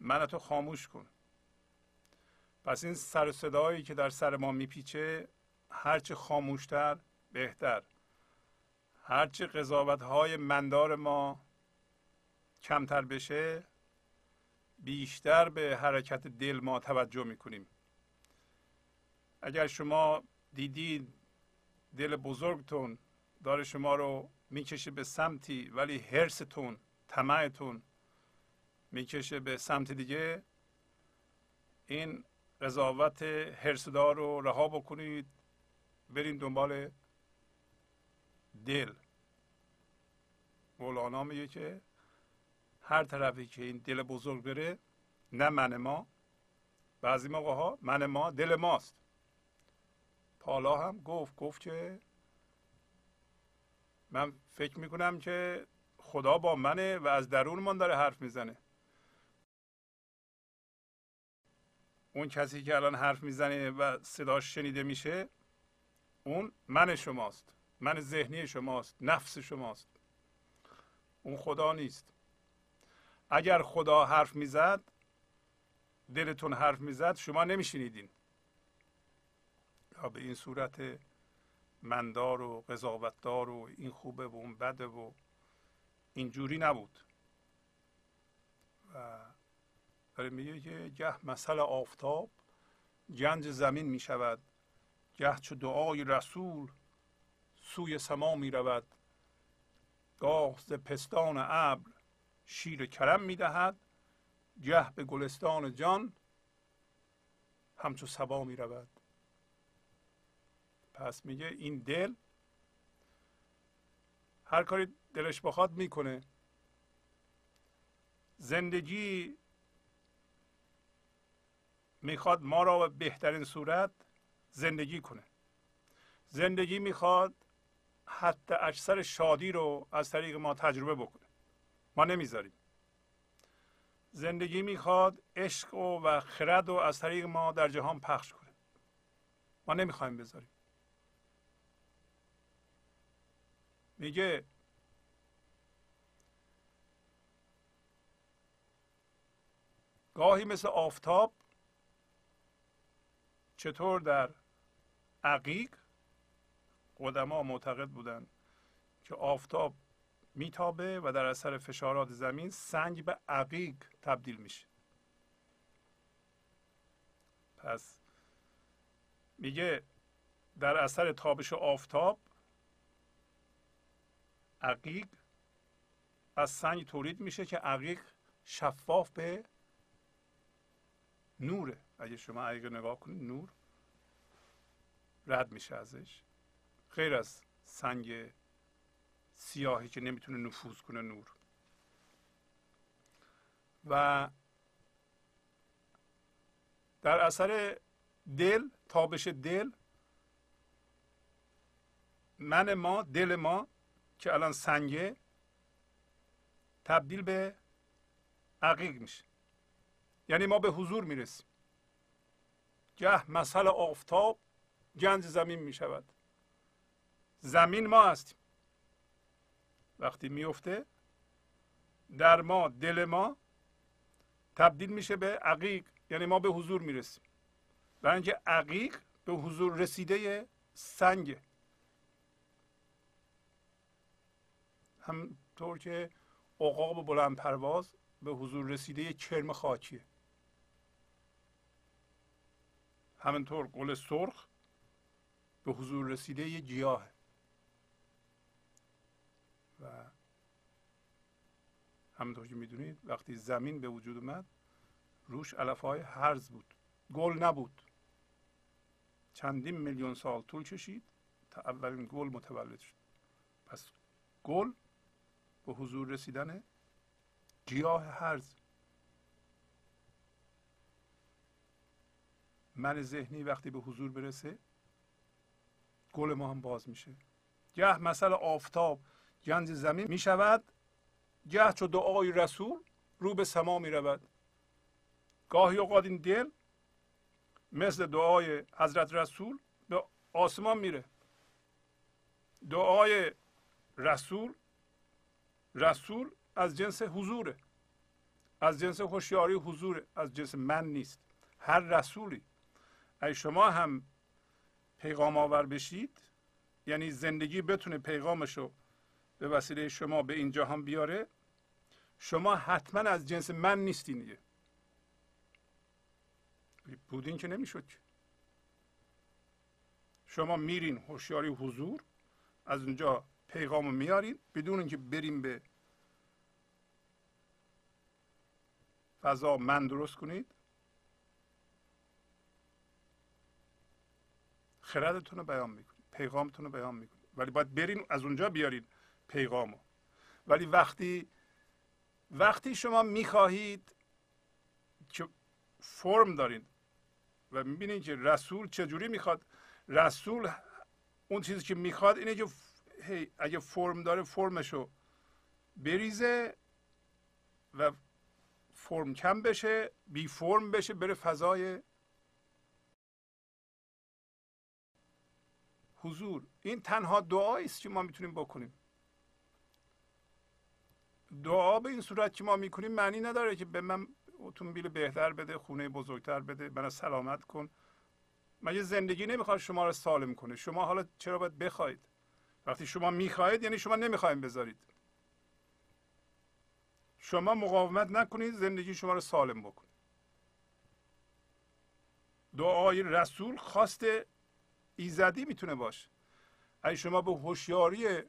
من تو خاموش کن. پس این سر صدایی که در سر ما میپیچه هرچه خاموشتر بهتر. هرچه قضاوت های مندار ما کمتر بشه بیشتر به حرکت دل ما توجه می‌کنیم. اگر شما دیدید دل بزرگتون داره شما رو می‌کشه به سمتی ولی هرستون طمعتون می‌کشه به سمت دیگه این قضاوت هرسدار رو رها بکنید. برین دنبال دل. مولانا میگه که هر طرفی که این دل بزرگ بره نه من ما. بعضی موقع ها من ما دل ماست. پالا هم گفت گفت که من فکر می‌کنم که خدا با منه و از درون من داره حرف می‌زنه. اون کسی که الان حرف می‌زنه و صداش شنیده میشه اون من شماست. من ذهنی شماست نفس شماست. اون خدا نیست. اگر خدا حرف می‌زد دلتون حرف می‌زد شما نمیشنیدین. یا به این صورت مندار و قضاوتدار و این خوبه و اون بده و اینجوری نبود. و داره میگه که گه مثل آفتاب گنج زمین می شود گه چو دعای رسول سوی سما می رود گاه ز پستان ابر شیر کرم می دهد گه به گلستان جان همچو سبا می رود پس میگه این دل هر کاری دلش بخواد می‌کنه. زندگی می‌خواد ما را به بهترین صورت زندگی کنه. زندگی می‌خواد حتی اکثر شادی رو از طریق ما تجربه بکنه. ما نمی‌ذاریم. زندگی می‌خواد عشق و, و خرد رو از طریق ما در جهان پخش کنه. ما نمی‌خوایم بذاریم. میگه گاهی مثل آفتاب چطور در عقیق قدما معتقد بودند که آفتاب میتابه و در اثر فشارات زمین سنگ به عقیق تبدیل میشه. پس میگه در اثر تابش آفتاب عقیق از سنگ تولید میشه که عقیق شفاف به نوره. اگه شما عقیق نگاه کنید نور رد میشه ازش. غیر از سنگ سیاهی که نمی‌تونه نفوذ کنه نور. و در اثر دل تابش دل من ما دل ما که الان سنگه تبدیل به عقیق میشه. یعنی ما به حضور می‌رسیم. گه مسئله آفتاب گنج زمین می‌شود. زمین ما هستیم. وقتی میفته در ما دل ما تبدیل میشه به عقیق یعنی ما به حضور می‌رسیم. برای اینکه عقیق به حضور رسیده سنگه همطور که عقاب بلند پرواز به حضور رسیده کرم خاکیه. همینطور گل سرخ به حضور رسیده یه گیاهه و همونطور که می‌دونید وقتی زمین به وجود اومد روش علف های هرز بود. گل نبود. چندین میلیون سال طول کشید تا اولین گل متولد شد. پس گل به حضور رسیدن گیاه هرز من ذهنی وقتی به حضور برسه گل ما هم باز میشه. گه مثل آفتاب گنج زمین می گه چو دعای رسول رو به سما می رود گاهی اوقات این دل مثل دعای حضرت رسول به آسمان میره. دعای رسول رسول از جنس حضوره. از جنس هوشیاری حضوره از جنس من نیست. هر رسولی. ای شما هم پیغام آور بشید یعنی زندگی بتونه پیغامشو به وسیله شما به این جهان بیاره. شما حتما از جنس من نیستین دیگه. بودین که نمی‌شد. شما میرین هوشیاری حضور از اونجا پیغام میارین بدون اینکه بریم به فضا من درست کنید. خردتون رو بیان می‌کنید پیغامتون رو بیان می‌کنید. ولی باید برین از اونجا بیارید پیغامو. ولی وقتی وقتی شما می‌خواهید که فرم دارید و می‌بینید که رسول چجوری می‌خواد رسول اون چیزی که می‌خواد اینه که اگه فرم داره فرمشو بریزه و فرم کم بشه بی فرم بشه بره فضای حضور. این تنها دعایی است که ما می‌تونیم بکنیم. دعا به این صورت که ما می‌کنیم معنی نداره که به من اتومبیل بهتر بده خونه بزرگتر بده من سلامت کن. مگه زندگی نمی‌خواد شما رو سالم کنه. شما حالا چرا باید بخواید؟ وقتی شما می‌خواهید یعنی شما نمی‌خوایم بذارید. شما مقاومت نکنید زندگی شما رو سالم بکنه دعای رسول خواست ایزدی می‌تونه باشه. اگه شما به هوشیاری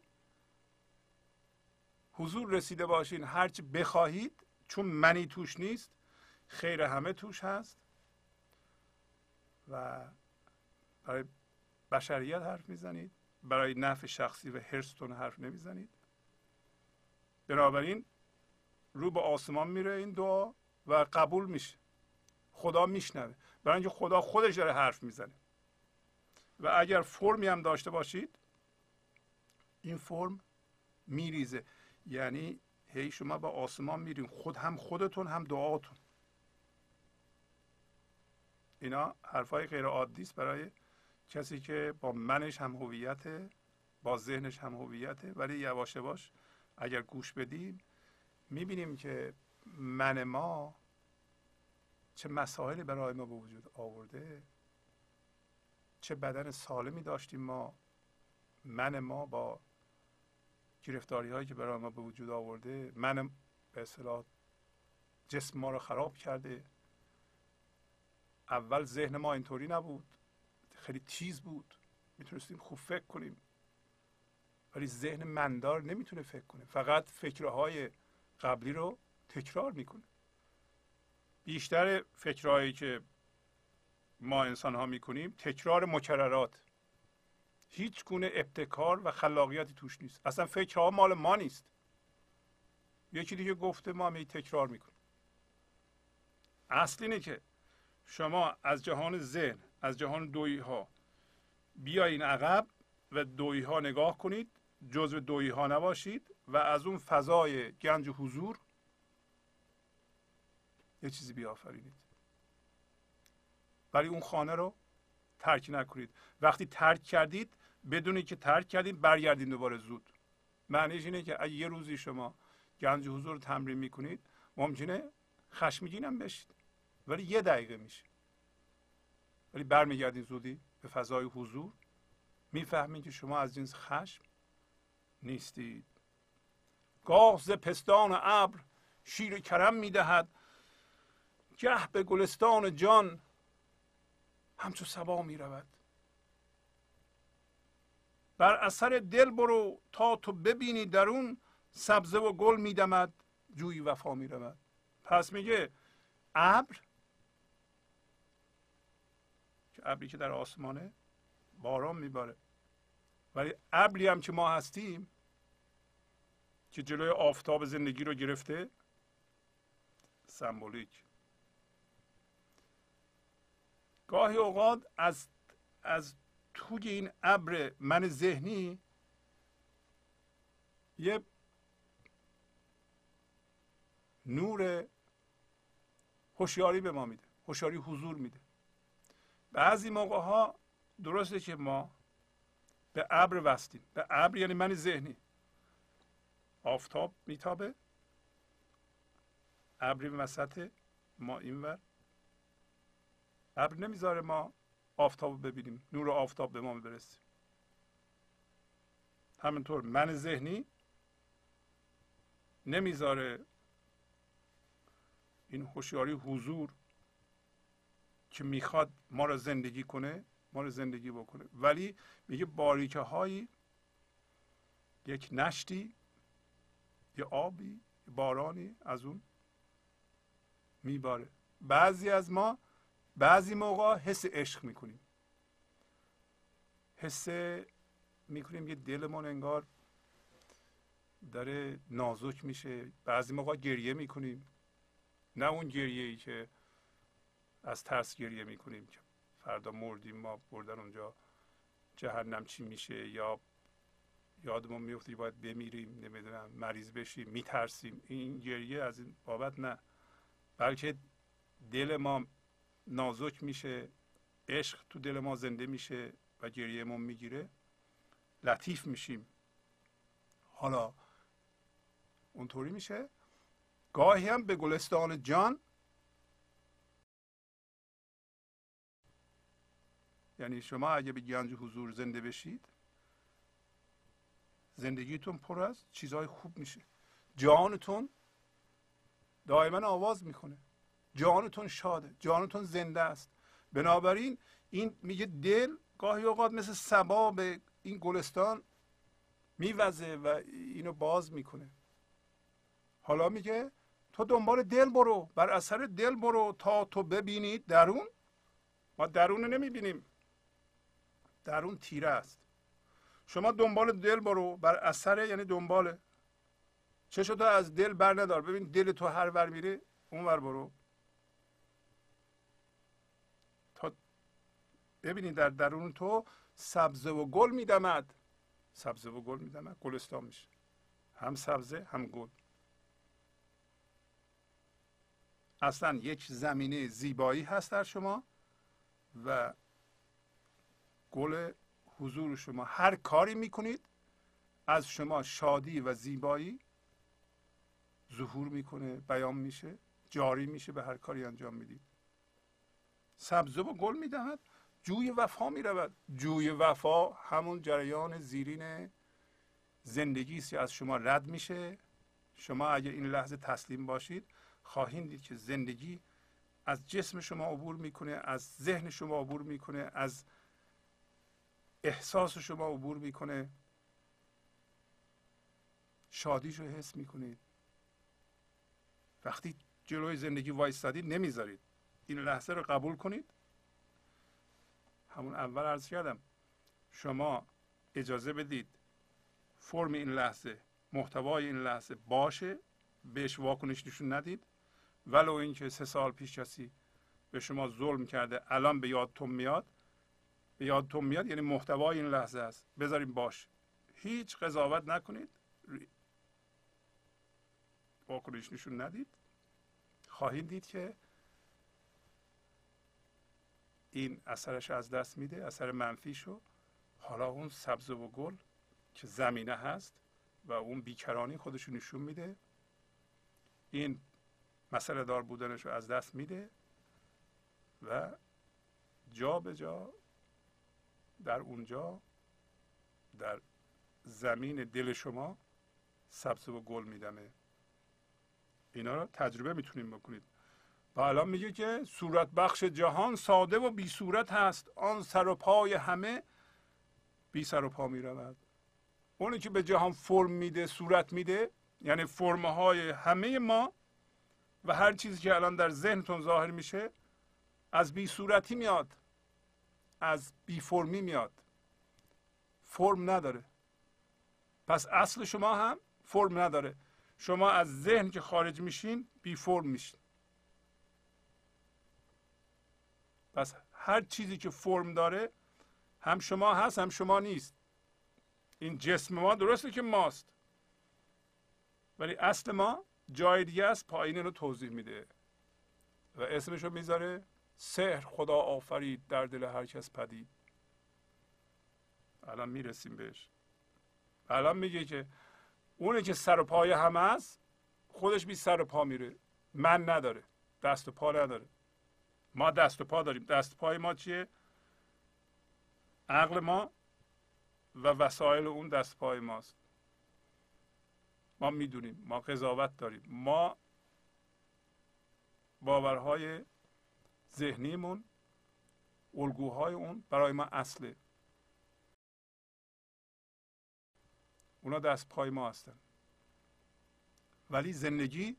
حضور رسیده باشین. هرچی بخواهید چون منی توش نیست خیر همه توش هست. و برای بشریت حرف می‌زنید. برای نفع شخصی و هرستون حرف نمی‌زنید. بنابراین رو به آسمان میره این دعا و قبول میشه. خدا میشنوه. برای اینکه خدا خودش داره حرف می‌زنه. و اگر فرمی هم داشته باشید این فرم میریزه. یعنی هی شما با آسمان میرین خود هم خودتون هم دعاتون اینا حرفای غیر عادی است برای کسی که با منش هم هویت با ذهنش هم هویته. ولی یواش یواش اگر گوش بدیم می‌بینیم که من ما چه مسائلی برای ما به وجود آورده. چه بدن سالمی داشتیم ما. من ما با گرفتاری هایی که برای ما به وجود آورده من به اصطلاح جسم ما رو خراب کرده. اول ذهن ما اینطوری نبود خیلی تیز بود. می‌تونستیم خوب فکر کنیم. ولی ذهن مندار نمی‌تونه فکر کنه. فقط فکرهای قبلی رو تکرار می‌کنه. بیشتر فکرهایی که ما انسان ها می‌کنیم تکرار مکررات. هیچ گونه ابتکار و خلاقیتی توش نیست. اصلا فکرها مال ما نیست. یکی دیگه گفته ما می تکرار می‌کنیم. اصل اینه که شما از جهان ذهن از جهان دویی ها بیاین عقب و دویی ها نگاه کنید جزو دویی ها نباشید و از اون فضای گنج حضور یه چیزی بیافرینید. ولی اون خانه رو ترک نکنید. وقتی ترک کردید بدونید که ترک کردید برگردید دوباره زود. معنیش اینه که اگه یه روزی شما گنج حضور رو تمرین می‌کنید ممکنه خشمگین هم بشید. ولی یه دقیقه میشه. ولی برمیگردید زودی به فضای حضور می‌فهمید که شما از جنس خشم نیستید. گاه ز پستان ابر شیر کرم می‌دهد. گه به گلستان جان همچو سبا می‌رود. بر اثر دل برو تا تو ببینی درون سبزه و گل میدمد جوی وفا می‌رود. پس میگه ابر که ابری که در آسمانه باران میباره. ولی ابری هم که ما هستیم که جلوی آفتاب زندگی رو گرفته سمبولیک. گاهی اوقات از از توی این ابر من ذهنی یه نور هوشیاری به ما میده هوشیاری حضور میده. بعضی موقع ها درسته که ما به ابر وستیم به ابر یعنی من ذهنی. آفتاب میتابه. ابری وسط ما اینور. ابر نمی‌ذاره ما آفتاب ببینیم. نور آفتاب به ما برسه همینطور من ذهنی نمی‌ذاره این هوشیاری حضور که می‌خواد ما را زندگی کنه ما رو زندگی بکنه. ولی میگه باریکه هایی یک نشتی یه آبی یه بارانی از اون میباره. بعضی از ما بعضی موقع حس عشق می‌کنیم. حس می‌کنیم یه دلمون انگار داره نازک میشه. بعضی موقع گریه می‌کنیم. نه اون گریه ای که از ترس گریه می‌کنیم که فردا مردیم ما بردن اونجا جهنم چی میشه یا یادمون میفته باید بمیریم نمی‌دونم مریض بشیم میترسیم. این گریه از این بابت نه. بلکه دل ما نازک میشه عشق تو دل ما زنده میشه و گریه می‌گیره. لطیف میشیم. حالا اونطوری میشه. گاهی هم به گلستان جان. یعنی شما اگه به گنج حضور زنده بشید زندگیتون پر از چیزهای خوب میشه. جانتون دائما آواز می‌کنه. جانتون شاده جانتون زنده است. بنابراین این میگه دل گاهی اوقات مثل سبا به این گلستان میوزه و اینو باز می‌کنه. حالا میگه تو دنبال دل برو بر اثر دل برو تا تو ببینی درون. ما درون نمی‌بینیم. درون تیره است. شما دنبال دل برو بر اثر یعنی دنباله چشم تو از دل بر ندار. ببین دل تو هر ور میره اون ور برو. ببینید در درون تو سبزه و گل میدمد. سبزه و گل میدمد. گلستان میشه. هم سبزه هم گل. اصلا یک زمینه زیبایی هست در شما و گل حضور شما. هر کاری می‌کنید از شما شادی و زیبایی ظهور می‌کنه بیان میشه جاری میشه به هر کاری انجام می‌دید. سبزه و گل می‌دهد. جوی وفا می‌رود. جوی وفا همون جریان زیرین زندگی است از شما رد میشه. شما اگر این لحظه تسلیم باشید خواهید دید که زندگی از جسم شما عبور می‌کنه از ذهن شما عبور می‌کنه از احساس شما عبور می‌کنه. شادیش رو حس می‌کنید. وقتی جلوی زندگی وایستادید نمی‌ذارید. این لحظه رو قبول کنید. همون اول عرض کردم. شما اجازه بدید فرم این لحظه محتوای این لحظه باشه بهش واکنش نشون ندید. ولو اینکه سه سال پیش کسی به شما ظلم کرده الان به یادتون میاد. به یادتون میاد یعنی محتوای این لحظه است. بذاریم باش. هیچ قضاوت نکنید. واکنش نشون ندید. خواهید دید که این اثرش از دست میده اثر منفیشو. حالا اون سبز و گل که زمینه هست و اون بیکرانی خودشو نشون میده. این مسئله دار بودنش رو از دست میده و جا به جا در اونجا در زمین دل شما سبز و گل میدمه. اینا رو تجربه می‌تونیم بکنید. و الان میگه که صورت بخش جهان ساده و بی صورت هست. آن سر و پای همه بی سر و پا می‌رود. اونی که به جهان فرم میده صورت میده یعنی فرمهای همه ما و هر چیزی که الان در ذهنتون ظاهر میشه از بی صورتی میاد از بی فرمی میاد. فرم نداره. پس اصل شما هم فرم نداره. شما از ذهن که خارج میشین بی فرم میشین. پس هر چیزی که فرم داره هم شما هست هم شما نیست. این جسم ما درسته که ماست. ولی اصل ما جای دیگه است پایین رو توضیح میده. و اسمش رو می‌ذاره سحر خدا آفرید در دل هر کس پدید. الان می‌رسیم بهش. الان میگه که اونه که سر و پای همه است خودش بی سر و پا میره. من نداره. دست و پا نداره. ما دست و پا داریم. دست پای ما چیه؟ عقل ما و وسایل اون دست پای ماست. ما می‌دونیم ما قضاوت داریم. ما باورهای ذهنیمون الگوهای اون برای ما اصله. اونا دست پای ما هستن. ولی زندگی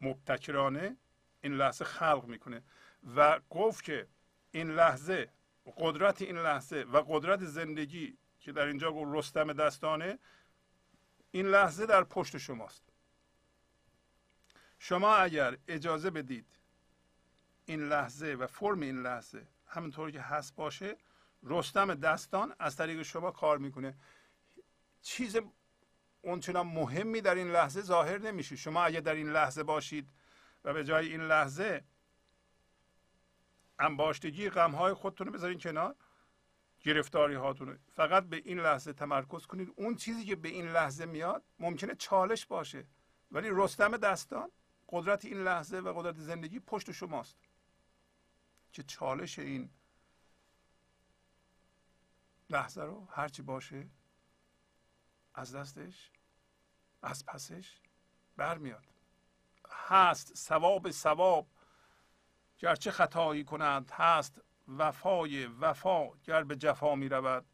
مبتکرانه این لحظه خلق می‌کنه. و گفت که این لحظه قدرت این لحظه و قدرت زندگی که در اینجا گفت رستم دستانه این لحظه در پشت شماست. شما اگر اجازه بدید این لحظه و فرم این لحظه همونطور که هست باشه رستم دستان از طریق شما کار می‌کنه. چیز اونچنان مهمی در این لحظه ظاهر نمیشه. شما اگر در این لحظه باشید و به جای این لحظه انباشتگی غمهای خودتون رو بذارین کنار گرفتاری هاتون فقط به این لحظه تمرکز کنید. اون چیزی که به این لحظه میاد ممکنه چالش باشه ولی رستم دستان قدرت این لحظه و قدرت زندگی پشت شماست. که چالش این لحظه رو هرچی باشه از دستش از پسش برمیاد. هست ثواب ثواب. گرچه خطایی کنند هست وفای وفا گر به جفا می رود.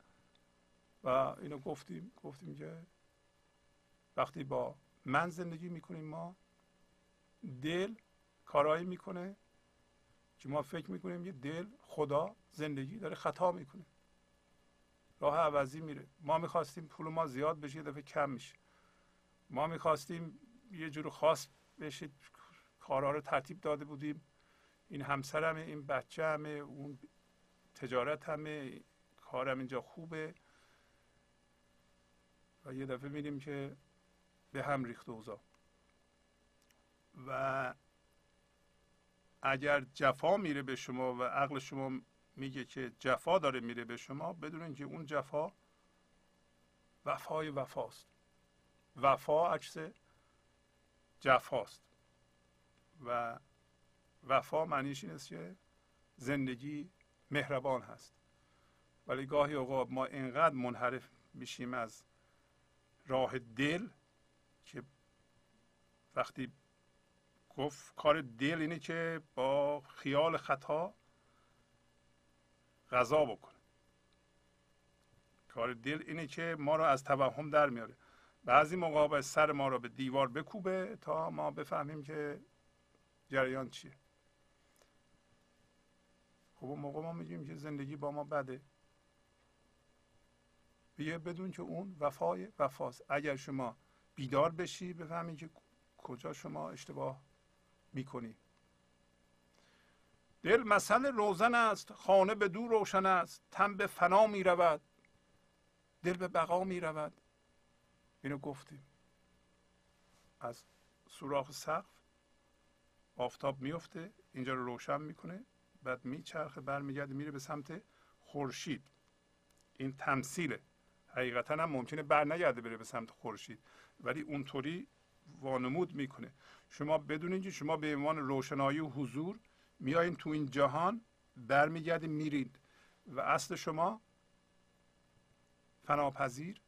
و اینو گفتیم گفتیم که وقتی با من زندگی می‌کنیم ما دل کارایی می‌کنه که ما فکر می‌کنیم یه دل خدا زندگی داره خطا می‌کنه راه عوضی میره. ما می‌خواستیم پول ما زیاد بشه یه دفعه کم میشه. ما می‌خواستیم یه جور خاص بشه کارها رو ترتیب داده بودیم. این همسرمه این بچه همه اون تجارت همه کارم اینجا خوبه. و یه دفعه میریم که به هم ریخت اوضاع. و اگر جفا میره به شما و عقل شما میگه که جفا داره میره به شما بدونین که اون جفا وفای وفاست. وفا عکس جفاست. و وفا معنیش این است که زندگی مهربان هست. ولی گاهی اوقات ما اینقدر منحرف میشیم از راه دل که وقتی گفت کار دل اینه که با خیال خطا غذا بکنه. کار دل اینه که ما رو از توهم در میاره. بعضی موقع سر ما رو به دیوار بکوبه تا ما بفهمیم که جریان چیه. خب اون موقع ما میگیم که زندگی با ما بده. بیه بدون که اون وفای وفاست. اگر شما بیدار بشی بفهمی که کجا شما اشتباه می‌کنی. دل مثل روزن است خانه به دور روشن است. تن به فنا می رود دل به بقا می رود اینو گفتیم. از سوراخ سقف آفتاب میفته اینجا رو روشن می‌کنه بعد میچرخه برمیگرده میره به سمت خورشید. این تمثیله. حقیقتا هم ممکنه بر نگرده بره به سمت خورشید ولی اونطوری وانمود می‌کنه. شما بدونید که شما به عنوان روشنایی و حضور میایین تو این جهان برمیگردید میرید. و اصل شما فناپذیر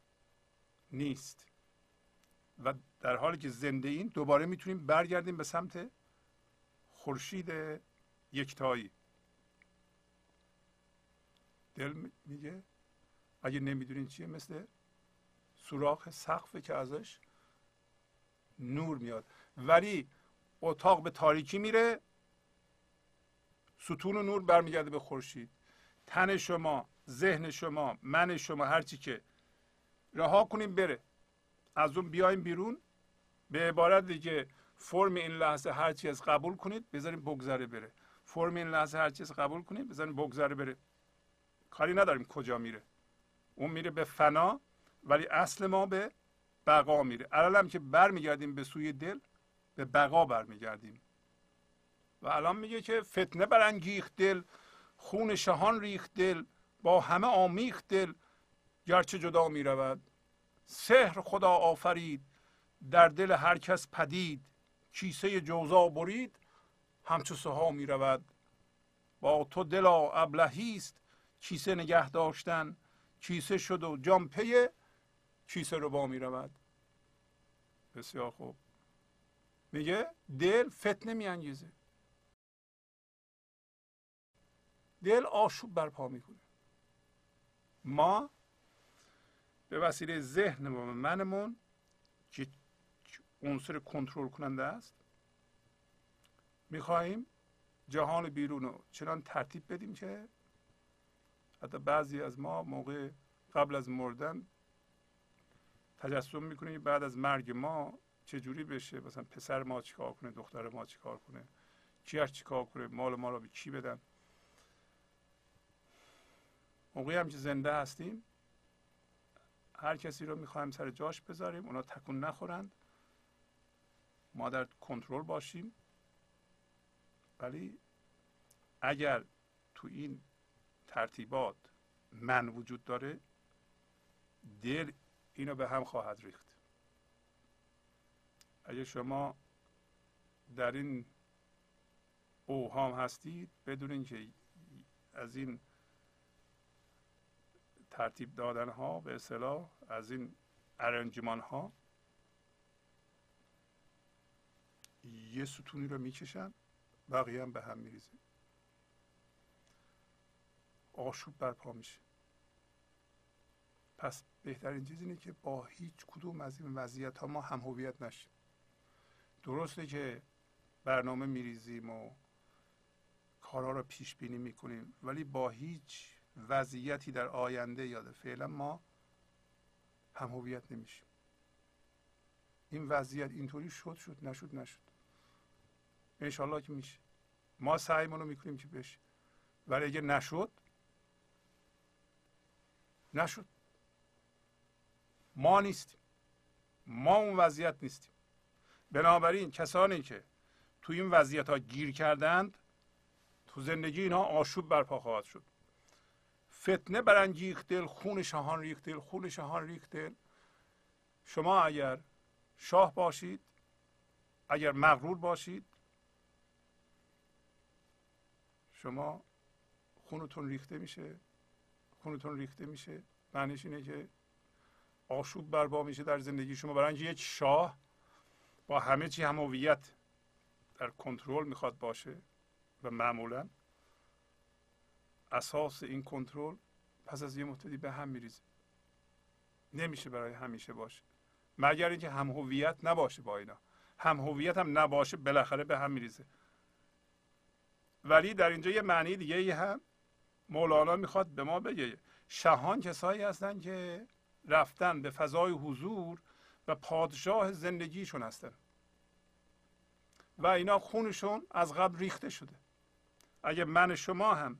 نیست. و در حالی که زنده این دوباره می‌تونیم برگردیم به سمت خورشید یکتایی. دل میگه اگه نمی‌دونین چیه مثل سوراخ سقفه که ازش نور میاد. ولی اتاق به تاریکی میره ستون و نور برمیگرده به خورشید. تن شما ذهن شما من شما هرچی که رها کنیم بره. از اون بیایم بیرون. به عبارت دیگه فرم این لحظه هر از قبول کنید بذاریم بگذره بره. فرم این لحظه هر چیز قبول کنید بذاریم بگذره بره. کاری نداریم کجا میره. اون میره به فنا ولی اصل ما به بقا میره. الان که برمیگردیم به سوی دل به بقا برمیگردیم. و الان میگه که فتنه برانگیخت دل خون شهان ریخت دل با همه آمیخت دل گرچه جدا می‌رود. سحر خدا آفرید. در دل هر کس پدید. کیسه جوزا برید. همچو سها می رود. با تو دلا ابلهی است. کیسه نگه داشتن. کیسه شد و جام پی. کیسه رو با می رود. بسیار خوب. میگه دل فتنه می انگیزه. دل آشوب برپا می‌کنه ما به وسیله ذهن و منمون که عنصر کنترل کننده است. می‌خواهیم جهان بیرون رو چنان ترتیب بدیم که حتی بعضی از ما موقع قبل از مردن تجسم می‌کنیم بعد از مرگ ما چجوری بشه؟ مثلا پسر ما چیکار کنه؟ دختر ما چیکار کنه؟ چی چیکار کنه؟ مال ما رو به کی بدن؟ موقعی هم که زنده هستیم هر کسی رو می‌خوایم سر جاش بذاریم اونا تکون نخورند. ما در کنترل باشیم. ولی اگر تو این ترتیبات من وجود داره دل اینو به هم خواهد ریخت. اگر شما در این اوهام هستید بدونین که از این ترتیب دادن ها به اصطلاح از این ارنجمان ها یه ستونی رو می‌کشن بقیه هم به هم میریزه آشوب برپا میشه. پس بهترین چیز اینه که با هیچ کدوم از این وضعیت ها ما هم هویت نشیم. درسته که برنامه میریزیم و کارها رو پیش بینی می‌کنیم ولی با هیچ وضعیتی در آینده یا فعلا ما هم هویت نمیشیم. این وضعیت اینطوری شد شد نشد نشد. انشالله که میشه. ما سعیمون رو می‌کنیم که بشه. ولی اگه نشد نشد. ما نیستیم. ما اون وضعیت نیستیم. بنابراین کسانی که تو این وضعیت ها گیر کردند تو زندگی اینها آشوب برپا خواهد شد. فتنه برانگیخت دل خون شاهان ریخت دل خون شاهان ریخت دل. شما اگر شاه باشید اگر مغرور باشید شما خونتون ریخته میشه. خونتون ریخته میشه. معنیش اینه که آشوب برپا میشه در زندگی شما. برای اینکه یک شاه با همه چی هم هویت در کنترل می‌خواد باشه و معمولا اساس این کنترل پس از یه مدتی به هم میریزه. نمیشه برای همیشه باشه. مگر اینکه هم هویت نباشه با اینا. هم هویت هم نباشه بالاخره به هم میریزه. ولی در اینجا یه معنی دیگه ای هم مولانا می‌خواد به ما بگه. شهان کسایی هستن که رفتن به فضای حضور و پادشاه زندگیشون هستن. و اینا خونشون از قبل ریخته شده. اگه من شما هم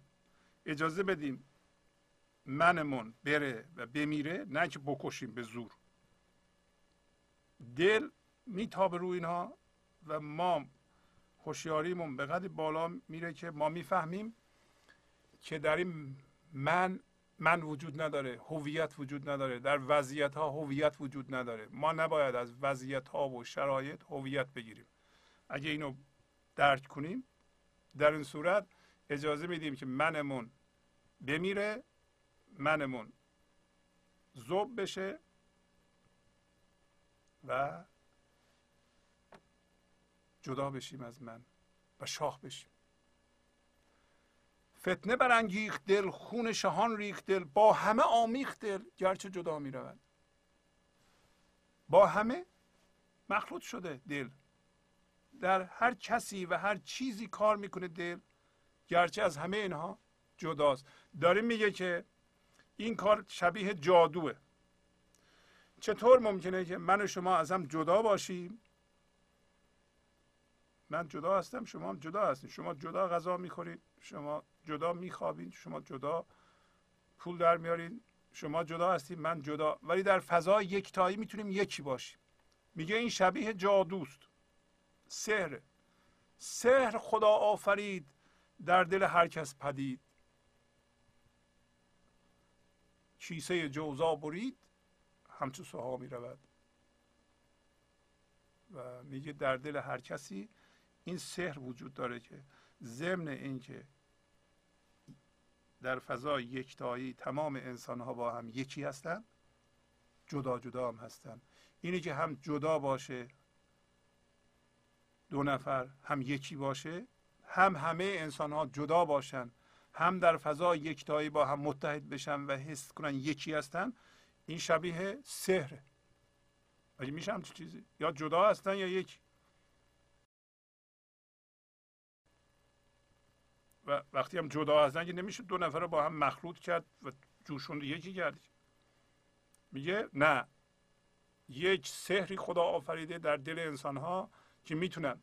اجازه بدیم منمون بره و بمیره نه که بکشیم به زور. دل میتابه روی اینها و ما هوشیاریمون به قدر بالا میره که ما می‌فهمیم که در این من من وجود نداره هویت وجود نداره در وضعیت ها هویت وجود نداره. ما نباید از وضعیت ها و شرایط هویت بگیریم. اگه اینو درک کنیم در این صورت اجازه میدیم که منمون بمیره منمون. زوب بشه و جدا بشیم از من و شاه بشیم. فتنه برانگیخت دل خون شهان ریخت دل با همه آمیخت دل گرچه جدا می روند با همه مخلوط شده دل. در هر کسی و هر چیزی کار می‌کنه دل گرچه از همه اینها جداست. داره میگه که این کار شبیه جادوه. چطور ممکنه که من و شما از هم جدا باشیم؟ من جدا هستم شما هم جدا هستید شما جدا غذا می‌خورید شما جدا میخوابید شما جدا پول در میارید شما جدا هستید من جدا. ولی در فضای یکتایی می‌تونیم یکی باشیم. میگه این شبیه جادوست. سحر. سحر خدا آفرید در دل هر کس پدید. کیسه جوزا برید همچون سوها می رود و میگه در دل هر کسی این سحر وجود داره که ضمن اینکه در فضای یکتایی تمام انسان ها با هم یکی هستند جدا جدا هم هستند اینی که هم جدا باشه دو نفر هم یکی باشه هم همه انسان ها جدا باشن. هم در فضا یکتایی با هم متحد بشن و حس کنن یکی هستن این شبیه سحره. ولی میشه هم چیزی؟ یا جدا هستن یا یکی. و وقتی هم جدا هستن که نمیشه دو نفر رو با هم مخلوط کرد و جوشون یکی کرد میگه نه. یک سحری خدا آفریده در دل انسان ها که می‌تونن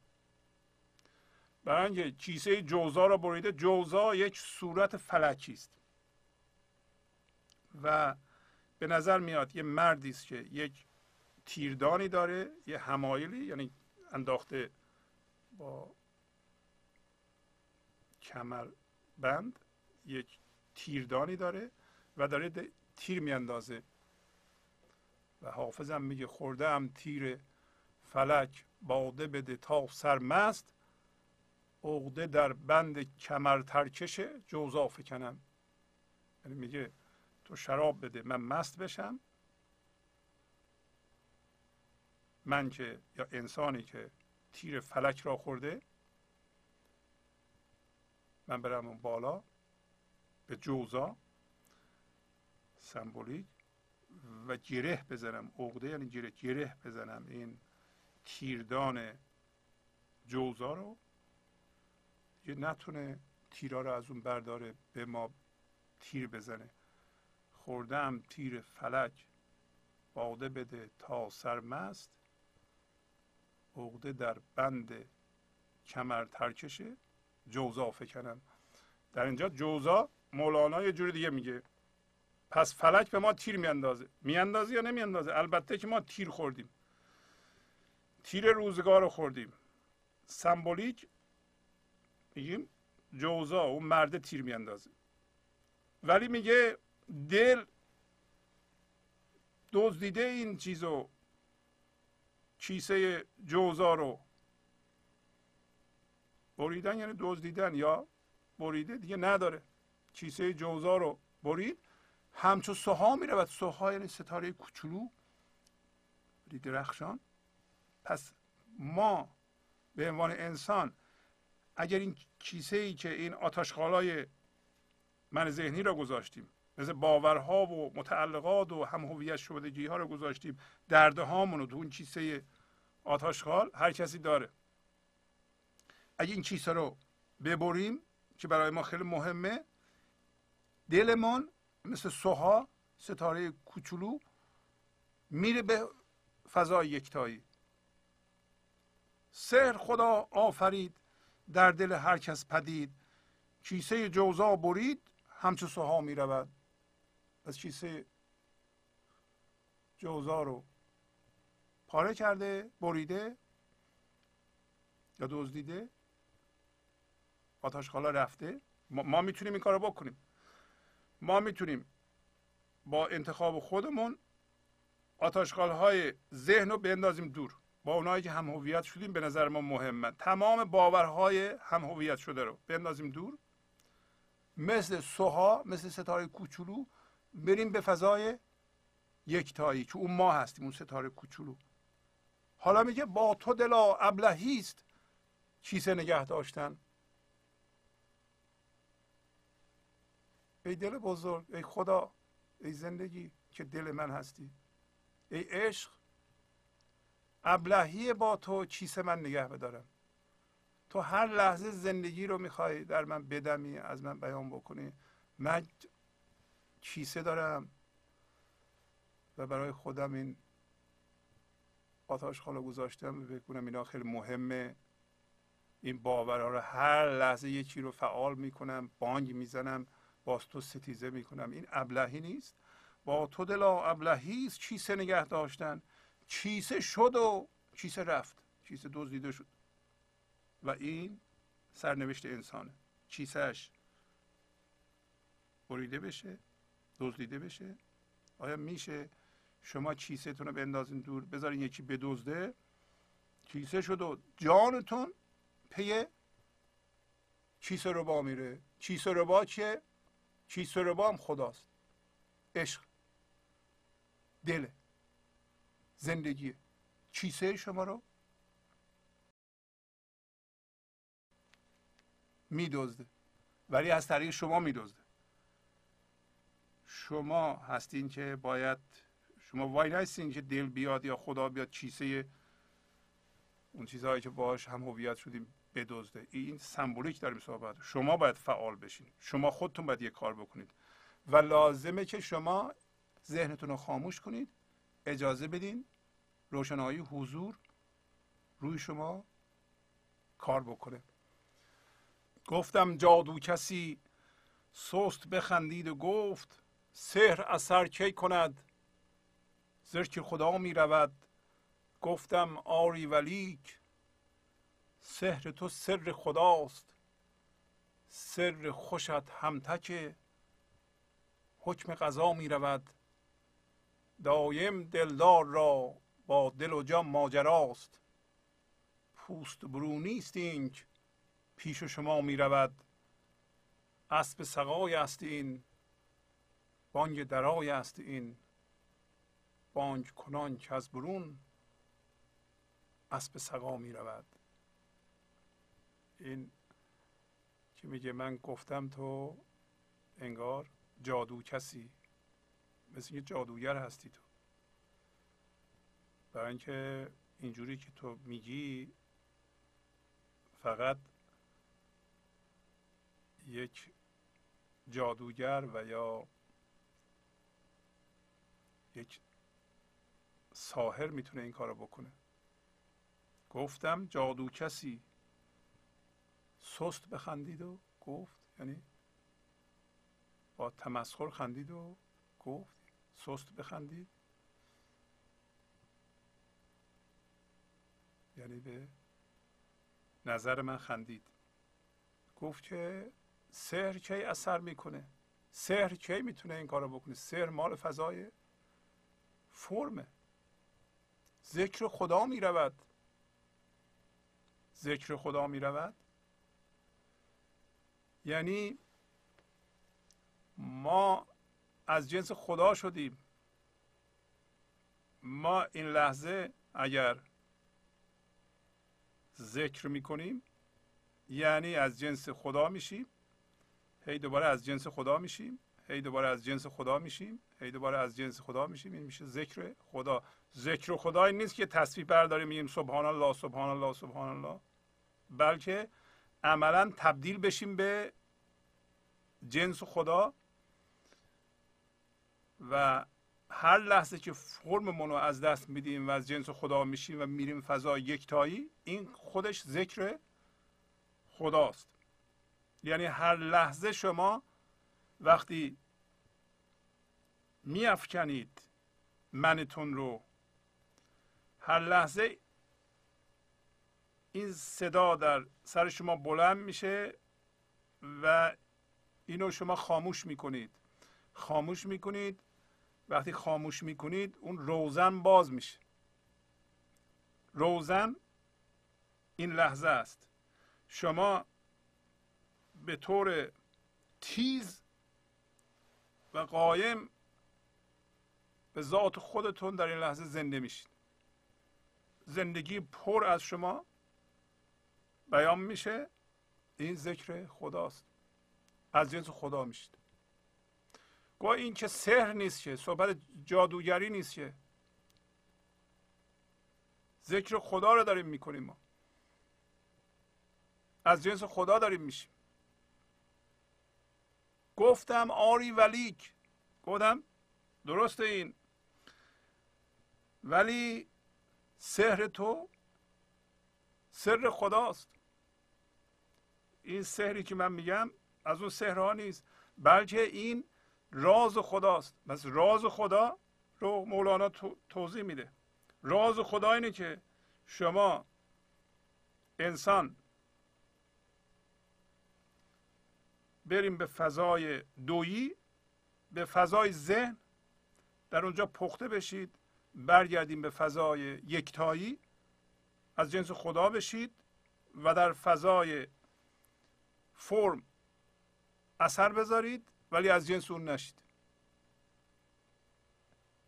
برای اینکه کیسه جوزا را بریده جوزا یک صورت فلکی است. و به نظر میاد یه مردی است که یک تیردانی داره یه همایلی یعنی انداخته با کمر بند یک تیردانی داره و داره تیر میاندازه. و حافظم میگه خورده هم تیر فلک باده بده تا سرمست. عقده در بند کمر ترکش جوزا فکنم یعنی میگه تو شراب بده من مست بشم من که یا انسانی که تیر فلک را خورده من برم اون بالا به جوزا سمبولیک و گره بزنم عقده یعنی گره گره بزنم این تیردان جوزا رو یه نتونه تیرا رو از اون برداره به ما تیر بزنه. خوردم تیر فلک باده بده تا سرمست عقده در بند کمر ترکشه جوزا فکنم. در اینجا جوزا مولانا یه جوری دیگه میگه. پس فلک به ما تیر میاندازه. میاندازه یا نمیاندازه؟ البته که ما تیر خوردیم. تیر روزگار رو خوردیم. سمبولیک میگیم جوزا اون مرده تیر میاندازه. ولی میگه دل دزدیده این چیزو کیسه جوزا رو. بریدن یعنی دزدیدن یا بریده دیگه نداره. کیسه جوزا رو برید همچو سوها میره و سوها یعنی ستاره کوچولو. درخشان. پس ما به عنوان انسان اگر این کیسه ای که این آتشخالای من ذهنی را گذاشتیم مثل باورها و متعلقات و هم هویت شدگی ها رو گذاشتیم درد هامون رو تو اون کیسه آتشخال هر کسی داره. اگه این کیسه رو ببریم که برای ما خیلی مهمه دلمان مثل سوها ستاره کوچولو میره به فضای یکتایی. سحر خدا آفرید. در دل هر کس پدید. کیسه جوزا برید همچو سوها می رود پس کیسه جوزا رو پاره کرده بریده یا دزدیده. آتشخالا رفته. ما, ما می‌تونیم این کار رو بکنیم. ما می‌تونیم با انتخاب خودمون آتشخال های ذهن رو بندازیم دور. با اونایی که هم هویت شدیم به نظر ما مهمه. تمام باورهای هم هویت شده رو بندازیم دور. مثل سوها مثل ستاره کوچولو بریم به فضای یکتایی که اون ما هستیم اون ستاره کوچولو. حالا میگه با تو دلا ابلهی است. کیسه نگه داشتن. ای دل بزرگ ای خدا ای زندگی که دل من هستی. ای عشق ابلهی با تو کیسه من نگه بدارم. تو هر لحظه زندگی رو می‌خوای در من بدمی از من بیان بکنی. من کیسه دارم و برای خودم این آتاش خالا گذاشتم. و بکنم اینا خیلی مهمه. این باورها رو هر لحظه یکی رو فعال می‌کنم بانگ می‌زنم با تو ستیزه می‌کنم. این ابلهی نیست. با تو دلا ابلهی است. کیسه نگه داشتن. کیسه شد و کیسه رفت. کیسه دزدیده شد. و این سرنوشت انسانه. کیسهش بریده بشه دزدیده بشه. آیا میشه شما کیسهتون رو بندازین دور بذارین یکی بدزده؟ کیسه شد و جانتون پی کیسه رو با میره. کیسه رو با چیه؟ کیسه رو با هم خداست. عشق. دله. زندگی. کیسه شما رو؟ میدزده. ولی از طریق شما میدزده. شما هستین که باید شما وای هستین که دل بیاد یا خدا بیاد کیسه اون چیزهایی که باش هم هویت شدیم بدزده. این سمبولیک داریم صحبت شما باید فعال بشین. شما خودتون باید یه کار بکنید. و لازمه که شما ذهنتون رو خاموش کنید. اجازه بدین روشنایی حضور روی شما کار بکنه. گفتم جادو کسی سست بخندید و گفت سحر اثر کی کند؟ زرک خدا می رود. گفتم آری ولیک سحر تو سر خداست. سر خوشت همتک حکم قضا می رود. دایم دلدار را با دل و جان ماجراست. پوست برو نیست اینک پیش شما می رود اسب سقای است این بانگ درای است این. بانگ کنان که از برون اسب سقا می رود این که میگه من گفتم تو انگار جادو کسی مثل یه جادوگر هستی تو. برای اینکه اینجوری که تو میگی فقط یک جادوگر و یا یک ساهر می‌تونه این کارو بکنه. گفتم جادو کسی سست بخندید و گفت یعنی با تمسخر خندید و گفت سست بخندید. یعنی به نظر من خندید. گفت که سحر کی اثر می‌کنه؟ سحر کی می‌تونه این کارو بکنه؟ سحر مال فضای فرمه. ذکر خدا می‌رود. ذکر خدا می‌رود. یعنی ما از جنس خدا شدیم. ما این لحظه اگر ذکر می‌کنیم. یعنی از جنس خدا میشیم. هی دوباره از جنس خدا میشیم. هی دوباره از جنس خدا میشیم. هی دوباره از جنس خدا میشیم. این میشه ذکر خدا. ذکر خدایی نیست که تصویر برداریم میگیم سبحان الله سبحان الله سبحان الله بلکه عملا تبدیل بشیم به جنس خدا و هر لحظه که فرممون رو از دست میدیم و از جنس خدا میشیم و میریم فضا یکتایی این خودش ذکر خداست. یعنی هر لحظه شما وقتی میافکنید منتون رو هر لحظه این صدا در سر شما بلند میشه و اینو شما خاموش می‌کنید. خاموش می‌کنید وقتی خاموش می‌کنید اون روزن باز میشه. روزن این لحظه است. شما به طور تیز و قایم به ذات خودتون در این لحظه زنده میشید. زندگی پر از شما بیان میشه. این ذکر خداست. از جنس خدا میشید. گویا این که سحر نیست که صحبت جادوگری نیست که. ذکر خدا رو داریم می‌کنیم ما. از جنس خدا داریم میشیم. گفتم آری ولیک. گفتم درست این. ولی سحر تو سر خداست. این سحری که من میگم از اون سحرها نیست. بلکه این راز خداست. پس راز خدا رو مولانا توضیح میده. راز خدا اینه که شما انسان بریم به فضای دویی به فضای ذهن در اونجا پخته بشید برگردیم به فضای یکتایی از جنس خدا بشید و در فضای فرم اثر بذارید. ولی از جنس اون نشید.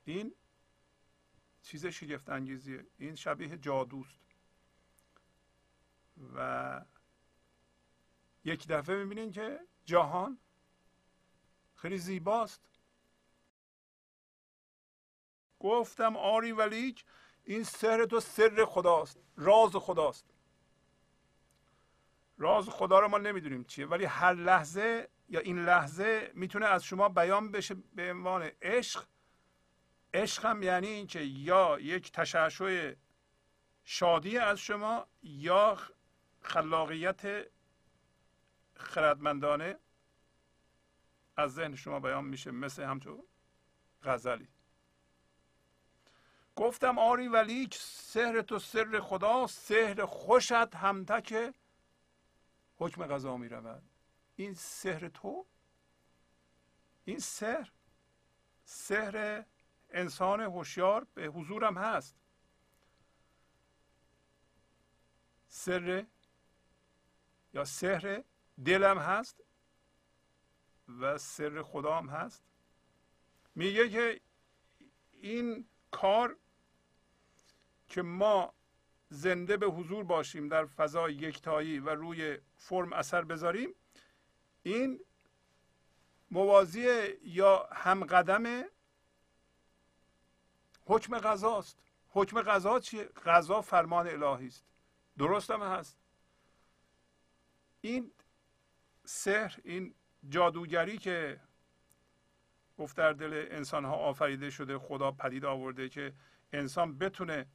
این چیز شگفت انگیزیه. این شبیه جادوست. و یک دفعه می‌بینین که جهان خیلی زیباست. گفتم آری ولیک این سر تو سر خداست راز خداست. راز خدا رو ما نمی‌دونیم چیه ولی هر لحظه یا این لحظه می‌تونه از شما بیان بشه به عنوان عشق؟ عشق هم یعنی اینکه یا یک تشعشع شادی از شما یا خلاقیت خردمندانه از ذهن شما بیان میشه مثل همچون غزلی. گفتم آری ولی سهر تو سر خدا سهر خوشت همتک حکم قضا می رود این سهر تو؟ این سهر سهر انسان هوشیار به حضورم هست. سر یا سهر دلم هست و سر خدام هست. میگه که این کار که ما زنده به حضور باشیم در فضای یکتایی و روی فرم اثر بذاریم این موازی یا همقدم حکم غذاست. حکم غذا چیه؟ غذا فرمان الهی است. درست هم هست. این سحر این جادوگری که گفت در دل انسان ها آفریده شده خدا پدید آورده که انسان بتونه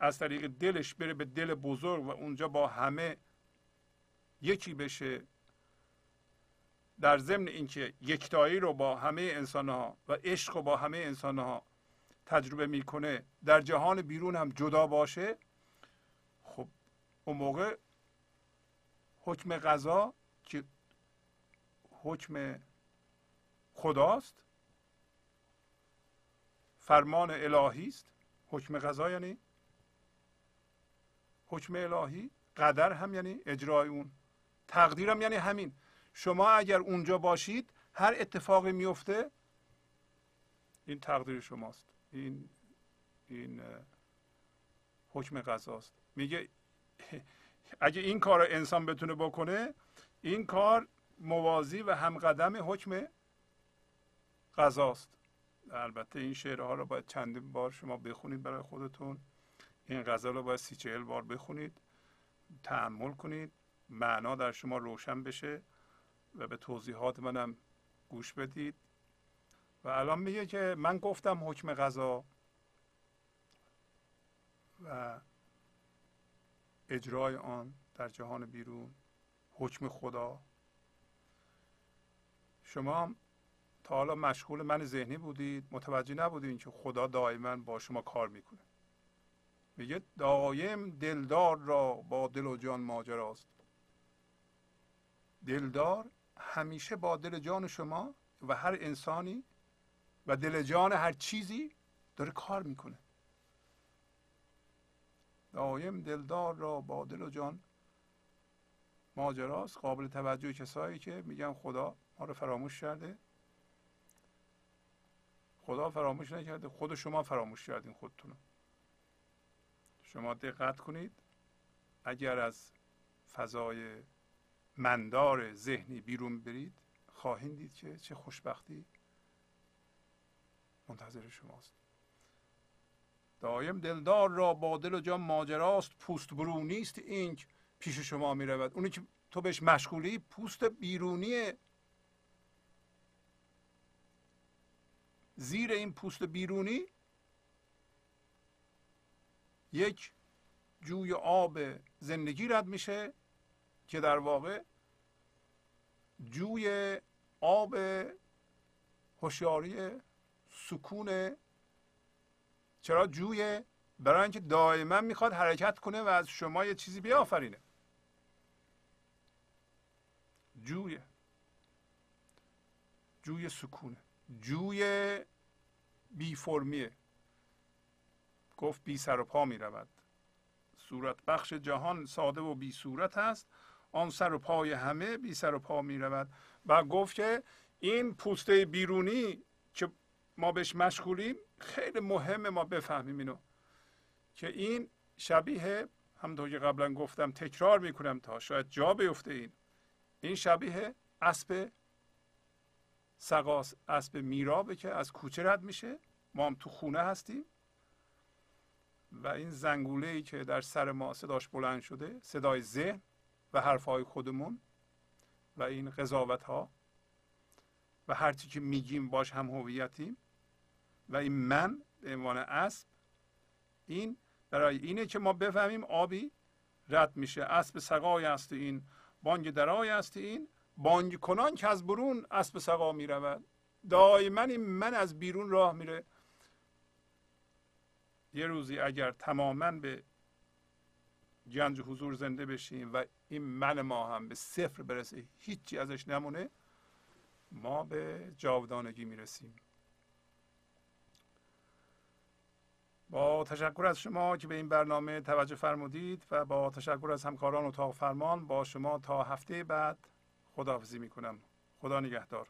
از طریق دلش بره به دل بزرگ و اونجا با همه یکی بشه. در ضمن اینکه یکتایی رو با همه انسان ها و عشق رو با همه انسان ها تجربه می‌کنه در جهان بیرون هم جدا باشه خب اون موقع حکم غذا که حکم خداست فرمان الهی است. حکم غذا یعنی حکم الهی قدر هم یعنی اجرای اون تقدیر هم یعنی همین. شما اگر اونجا باشید هر اتفاقی میفته این تقدیر شماست. این این حکم قضاست. میگه اگه این کار رو انسان بتونه بکنه این کار موازی و همقدم حکم قضاست. البته این شعرها رو باید چندین بار شما بخونید برای خودتون. این غزل رو باید سی چهل بار بخونید. تحمل کنید. معنا در شما روشن بشه. و به توضیحات منم گوش بدید. و الان میگه که من گفتم حکم غذا و اجرای آن در جهان بیرون حکم خدا. شما تا حالا مشغول من ذهنی بودید متوجه نبودید که خدا دائما با شما کار می‌کنه. میگه دایم دلدار را با دل و جان ماجراست. دلدار همیشه با دل جان شما و هر انسانی و دل جان هر چیزی داره کار می‌کنه. دایم دلدار را با دل و جان ماجراست قابل توجه کسایی که میگن خدا ما رو فراموش کرده. خدا فراموش نکرده خود شما فراموش کردین خودتون شما دقت کنید اگر از فضای مندار ذهنی بیرون برید خواهید دید که چه خوشبختی منتظر شماست. دایم دلدار را با دل و جان ماجراست پوست برونی است این پیش شما می رود اونی که تو بهش مشغولی پوست بیرونی زیر این پوست بیرونی یک جوی آب زندگی رد میشه. که در واقع جوی آب هوشیاری سکون چرا جوی برای اینکه دائما می‌خواد حرکت کنه و از شما یه چیزی بیافرینه. جوی جوی سکونه جوی بی فرمیه گفت بی سر و پا می رود صورت بخش جهان ساده و بی صورت است. آن سر و پای همه بی سر و پا می رود. و گفت که این پوسته بیرونی که ما بهش مشغولیم خیلی مهمه ما بفهمیم اینو. که این شبیه همونطور که قبلا گفتم تکرار می‌کنم تا شاید جا بیفته این. این شبیه اسب سقاس اسب میرابه که از کوچه رد میشه. ما هم تو خونه هستیم. و این زنگوله ای که در سر ما صداش بلند شده صدای ذهن و حرفهای خودمون و این قضاوت ها و هرچی که میگیم باش هم هویتیم و این من به عنوان اسب این برای اینه که ما بفهمیم آبی رد میشه. اسب سقای است این بانگ درای است این بانگ کنان که از برون اسب سقا می‌رود. دائما این من از بیرون راه میره. یه روزی اگر تماما به گنج حضور زنده بشیم و این من ما هم به صفر برسه هیچی ازش نمونه. ما به جاودانگی می‌رسیم. با تشکر از شما که به این برنامه توجه فرمودید و با تشکر از همکاران اتاق فرمان با شما تا هفته بعد خداحافظی می‌کنم. خدا نگهدار.